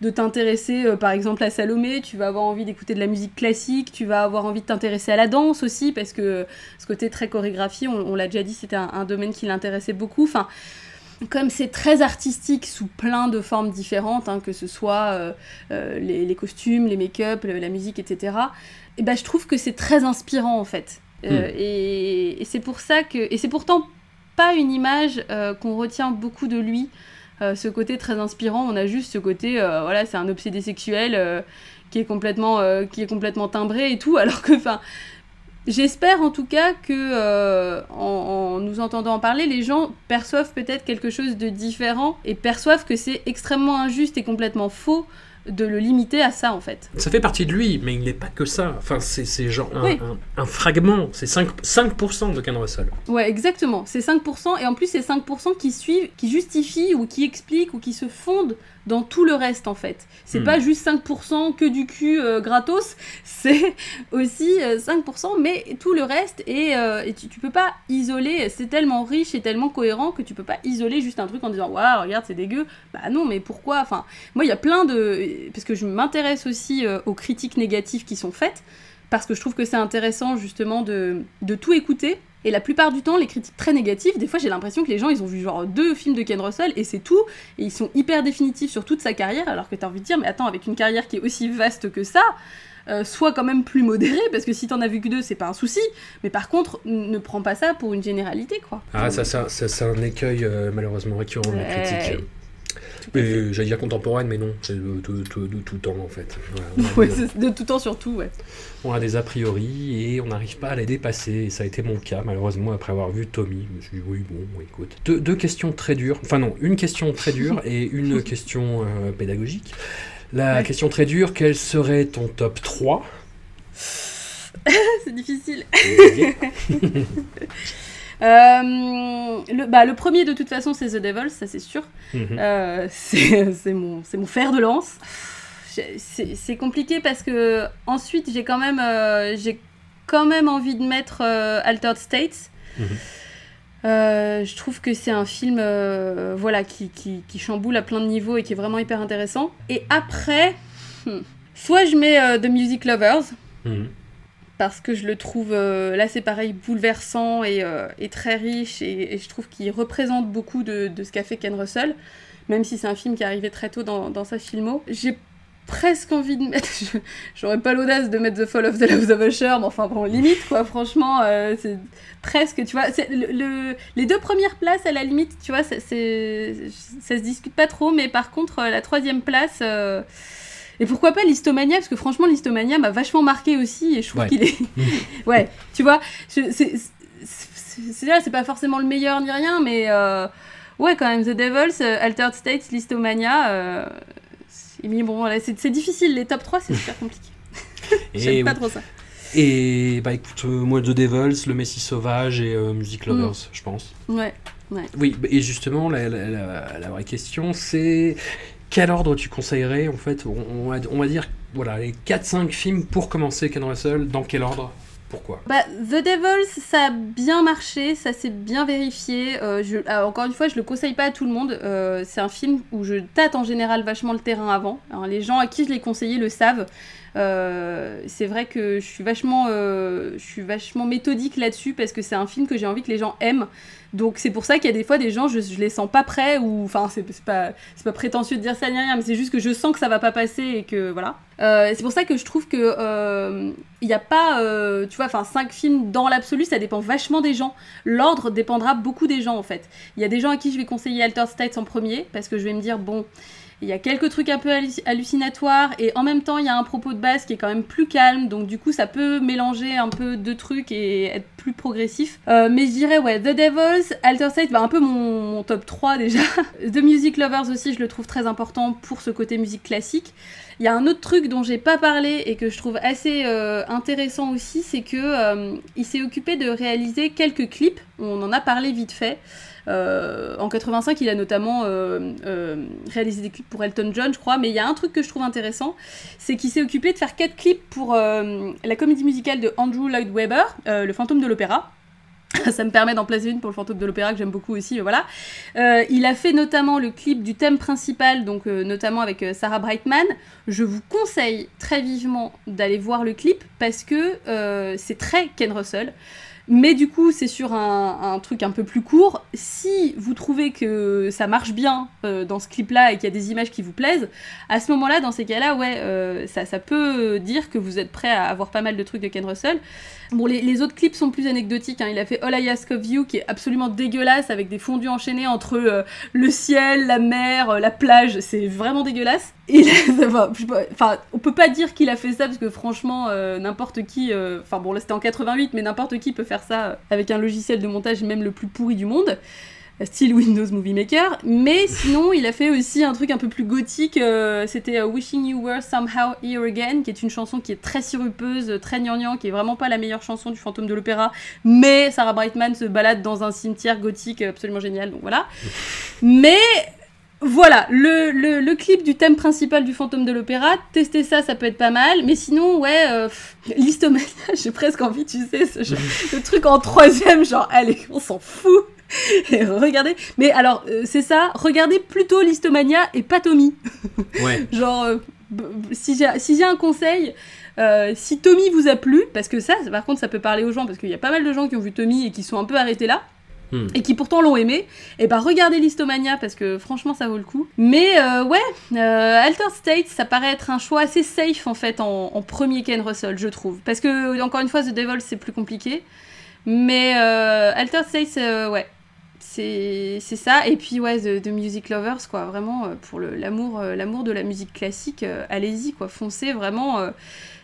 t'intéresser euh, par exemple à Salomé. Tu vas avoir envie d'écouter de la musique classique. Tu vas avoir envie de t'intéresser à la danse aussi parce que ce côté très chorégraphie on, l'a déjà dit c'était un, un, domaine qui l'intéressait beaucoup. Enfin comme c'est très artistique sous plein de formes différentes, hein, que ce soit euh, euh, les, costumes, les make-up, la musique, etc., et ben, je trouve que c'est très inspirant en fait. Euh, hmm. et, c'est pour ça que. Et c'est pourtant pas une image qu'on retient beaucoup de lui, ce côté très inspirant. On a juste ce côté, voilà, c'est un obsédé sexuel qui, est complètement, qui est complètement timbré et tout, alors que, enfin J'espère en tout cas que, euh, en, nous entendant en parler, les gens perçoivent peut-être quelque chose de différent et perçoivent que c'est extrêmement injuste et complètement faux de le limiter à ça en fait. Ça fait partie de lui, mais il n'est pas que ça. Enfin, c'est genre un, fragment, c'est 5%, 5 de Ken Russell. Ouais, exactement. C'est 5%, et en plus, c'est 5% qui suivent, qui justifient ou qui expliquent ou qui se fondent dans tout le reste en fait. C'est hmm. pas juste 5% que du cul euh, gratos, c'est aussi 5%, euh, mais tout le reste, et, euh, et tu, tu, peux pas isoler, c'est tellement riche et tellement cohérent que tu peux pas isoler juste un truc en disant Waouh, regarde, c'est dégueu. Bah non, mais pourquoi? Enfin, moi, il y a plein de. Parce que je m'intéresse aussi aux critiques négatives qui sont faites, parce que je trouve que c'est intéressant justement de, de tout écouter et la plupart du temps, les critiques très négatives, des fois j'ai l'impression que les gens ils ont vu genre deux films de Ken Russell et c'est tout, et ils sont hyper définitifs sur toute sa carrière, alors que t'as envie de dire, mais attends, avec une carrière qui est aussi vaste que ça, euh, sois quand même plus modéré, parce que si t'en as vu que deux, c'est pas un souci, mais par contre, ne prends pas ça pour une généralité, quoi. Ah, ça, ça, c'est un écueil euh, malheureusement récurrent de la critique. J'allais dire contemporaine, mais non, c'est de, tout temps en fait. de tout temps surtout, ouais. On a des a priori et on n'arrive pas à les dépasser. Et ça a été mon cas, malheureusement, après avoir vu Tommy. Je me suis dit, oui, bon, écoute. Deux, questions très dures. Enfin, non, une question très dure et une question euh, pédagogique. La question très dure, quel serait ton top 3 C'est difficile. Euh, le, bah, le premier, de toute façon, c'est The Devil, ça c'est sûr. Mhm. Euh, c'est mon, mon fer de lance. C'est compliqué parce que ensuite, j'ai quand, même, euh, j'ai quand même envie de mettre Altered States. Mhm. je trouve que c'est un film voilà, qui, qui, qui, chamboule à plein de niveaux et qui est vraiment hyper intéressant. Et après, hmm, soit je mets The Music Lovers. Mhm parce que je le trouve, euh, là c'est pareil, bouleversant et, euh, très riche, et, je trouve qu'il représente beaucoup de, ce qu'a fait Ken Russell, même si c'est un film qui est arrivé très tôt dans, sa filmo. J'ai presque envie de mettre, j'aurais pas l'audace de mettre The Fall of the House of Usher, mais enfin bon, limite quoi, franchement, euh, c'est presque, tu vois, le, les deux premières places à la limite, tu vois, ça, ça se discute pas trop, mais par contre, la troisième place... Et pourquoi pas l'Histomania Parce que franchement, l'Histomania m'a vachement marqué aussi et je trouve qu'il est. ouais, tu vois, c'est c'est pas forcément le meilleur ni rien, mais euh, ouais, quand même, The Devils, euh, Altered States, l'Histomania. Euh, bon, c'est difficile, les top 3, c'est super compliqué. J'aime pas trop ça. Et bah écoute, moi The Devils, Le Messie Sauvage et Music mm. Lovers, je pense. Ouais, ouais. Oui, et justement, la, la, la vraie question, c'est quel ordre tu conseillerais en fait on, va, dire voilà les 4-5 films pour commencer Ken Russell, dans quel ordre pourquoi? Bah, The Devils, ça a bien marché, ça s'est bien vérifié. Euh, je, ah, encore une fois, je le conseille pas à tout le monde. Euh, c'est un film où je tâte en général vachement le terrain avant. les gens à qui je l'ai conseillé le savent. Euh, c'est vrai que je suis vachement, euh, je suis vachement méthodique là-dessus parce que c'est un film que j'ai envie que les gens aiment. Donc c'est pour ça qu'il y a des fois des gens, je, je les sens pas prêts ou enfin c'est pas pas prétentieux de dire ça ni rien, mais c'est juste que je sens que ça va pas passer et que voilà. Euh, c'est pour ça que je trouve que euh, il y a pas, euh, tu vois, enfin cinq films dans l'absolu, ça dépend vachement des gens. L'ordre dépendra beaucoup des gens en fait. Il y a des gens à qui je vais conseiller Altered States en premier parce que je vais me dire bon. Il y a quelques trucs un peu halluc- hallucinatoires et en même temps il y a un propos de base qui est quand même plus calme donc du coup ça peut mélanger un peu deux trucs et être plus progressif. Euh, mais je dirais ouais The Devils, Alter State, bah, un peu mon, mon top 3 déjà. The Music Lovers aussi je le trouve très important pour ce côté musique classique. Il y a un autre truc dont j'ai pas parlé et que je trouve assez euh, intéressant aussi, c'est que euh, il s'est occupé de réaliser quelques clips. On en a parlé vite fait. Euh, en 85, il a notamment euh, euh, réalisé des clips pour Elton John, je crois. Mais il y a un truc que je trouve intéressant, c'est qu'il s'est occupé de faire quatre clips pour la comédie musicale de Andrew Lloyd Webber, Le Fantôme de l'Opéra. Ça me permet d'en placer une pour le fantôme de l'opéra que j'aime beaucoup aussi, voilà. Il a fait notamment le clip du thème principal, donc notamment avec Sarah Brightman. Je vous conseille très vivement d'aller voir le clip parce que c'est très Ken Russell. Mais du coup, c'est sur un, truc un peu plus court. Si vous trouvez que ça marche bien euh, dans ce clip-là et qu'il y a des images qui vous plaisent, à ce moment-là, dans ces cas-là, ouais, euh, ça peut dire que vous êtes prêt à avoir pas mal de trucs de Ken Russell. Bon, les, autres clips sont plus anecdotiques. hein. Il a fait All I Ask of You, qui est absolument dégueulasse, avec des fondus enchaînés entre euh, le ciel, la mer, euh, la plage. C'est vraiment dégueulasse. Et enfin, on peut pas dire qu'il a fait ça parce que franchement, euh, n'importe qui. Enfin bon, là c'était en 88, mais n'importe qui peut faire ça avec un logiciel de montage même le plus pourri du monde style Windows Movie Maker, mais sinon il a fait aussi un truc un peu plus gothique, euh, c'était euh, Wishing You Were Somehow Here Again, qui est une chanson qui est très sirupeuse, très gnangnan, qui est vraiment pas la meilleure chanson du fantôme de l'opéra, mais Sarah Brightman se balade dans un cimetière gothique absolument génial, donc voilà. Mais voilà, le, clip du thème principal du fantôme de l'opéra, tester ça, ça peut être pas mal, mais sinon, ouais, euh, j'ai presque envie, tu sais, ce, truc en troisième, genre, allez, on s'en fout. Regardez, mais alors, euh, c'est ça, regardez plutôt Listomania et pas Tommy. Ouais. Genre, euh, si j'ai si un conseil, euh, si Tommy vous a plu, parce que ça, par contre, ça peut parler aux gens, parce qu'il y a pas mal de gens qui ont vu Tommy et qui sont un peu arrêtés là. Hmm. Et qui pourtant l'ont aimé, et bah regardez Listomania parce que franchement ça vaut le coup. Mais ouais, Altered States ça paraît être un choix assez safe en fait en, en premier Ken Russell, je trouve. Parce que encore une fois, The Devil c'est plus compliqué. Mais Altered States, euh, ouais, c'est ça. Et puis ouais, The, The Music Lovers, quoi, vraiment, euh, pour l'amour euh, l'amour de la musique classique, euh, allez-y, quoi, foncez vraiment.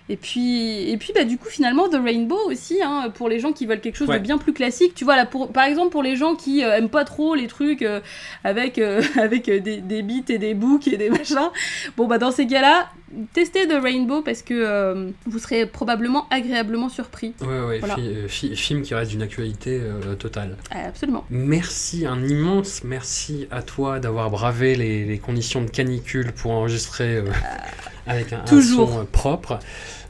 et puis, et puis bah, du coup, finalement, The Rainbow aussi, hein, pour les gens qui veulent quelque chose Ouais. de bien plus classique. Tu vois, là, pour, par exemple, pour les gens qui euh, aiment pas trop les trucs euh, avec, euh, avec des, des beats et des boucs et des machins, bon, bah dans ces cas-là, testez The Rainbow parce que euh, vous serez probablement agréablement surpris. Ouais, ouais, Voilà. fi- euh, fi- film qui reste d'une actualité euh, totale. Ah, absolument. Merci, un immense merci à toi d'avoir bravé les, les conditions de canicule pour enregistrer euh, avec un, son propre.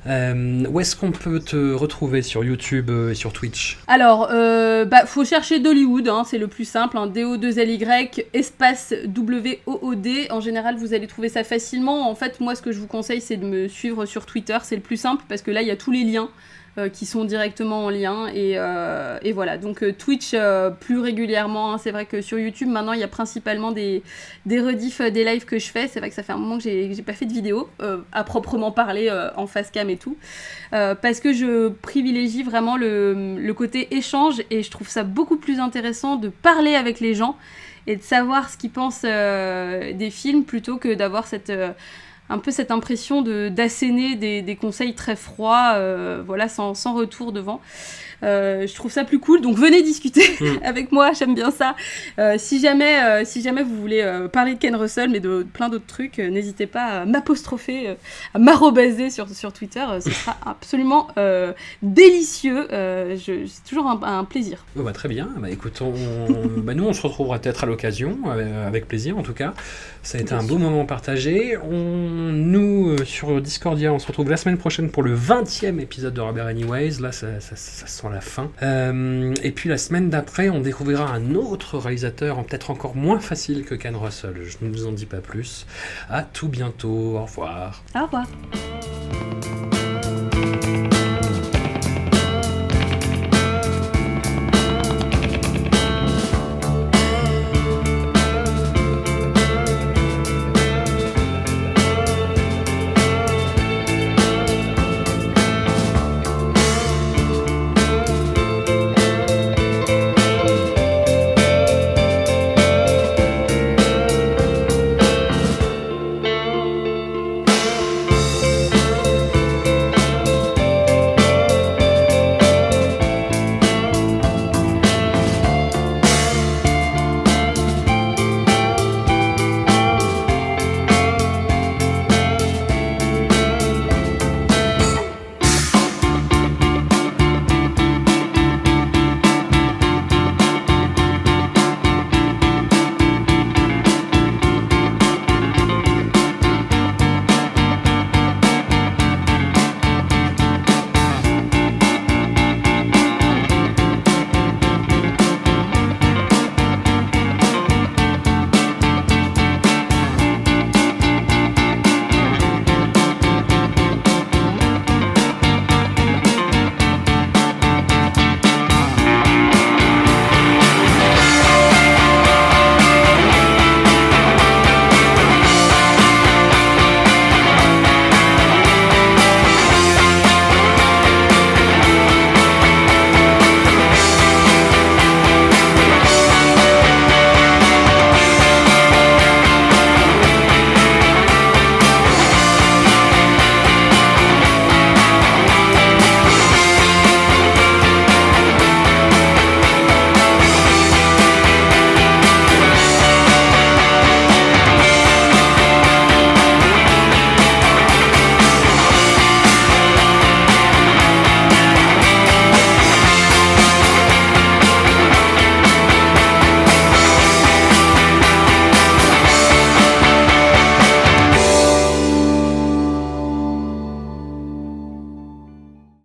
Euh, où est-ce qu'on peut te retrouver sur YouTube euh, et sur Twitch Alors, euh, bah, faut chercher Dollywood, hein, c'est le plus simple, hein, D-O-2-L-Y, espace W-O-O-D. En général, vous allez trouver ça facilement. En fait, moi, ce que je vous conseille, c'est de me suivre sur Twitter, c'est le plus simple, parce que là, il y a tous les liens qui sont directement en lien. Et, euh, et voilà, donc euh, Twitch euh, plus régulièrement. hein. C'est vrai que sur YouTube, maintenant, il y a principalement des, des rediffs euh, des lives que je fais. C'est vrai que ça fait un moment que j'ai pas fait de vidéo, euh, à proprement parler, euh, en face cam et tout. Euh, parce que je privilégie vraiment le, le côté échange et je trouve ça beaucoup plus intéressant de parler avec les gens et de savoir ce qu'ils pensent euh, des films plutôt que d'avoir cette euh, un peu cette impression de d'asséner des, des conseils très froids euh, voilà sans, sans retour devant je trouve ça plus cool donc venez discuter Mm. avec moi j'aime bien ça Euh, si jamais euh, si jamais vous voulez euh, parler de Ken Russell mais de plein d'autres trucs euh, n'hésitez pas à m'apostropher euh, à m'arrobaser sur, sur Twitter, euh, ce sera absolument euh, délicieux. Euh, je- c'est toujours un, un plaisir. Oh, bah, Très bien, bah, écoute, on- bah, nous on se retrouvera peut-être à l'occasion, euh, avec plaisir en tout cas. Ça a été Bien un sûr. beau moment partagé. On, nous, euh, sur Discordia, on se retrouve la semaine prochaine pour le 20e épisode de Robert Anyways. Là, ça, ça- ça sent la fin. Euh, et puis la semaine d'après, on découvrira un autre réalisateur, peut-être encore moins facile que Ken Russell. Je ne vous en dis pas plus. À tout bientôt. Au revoir. Au revoir.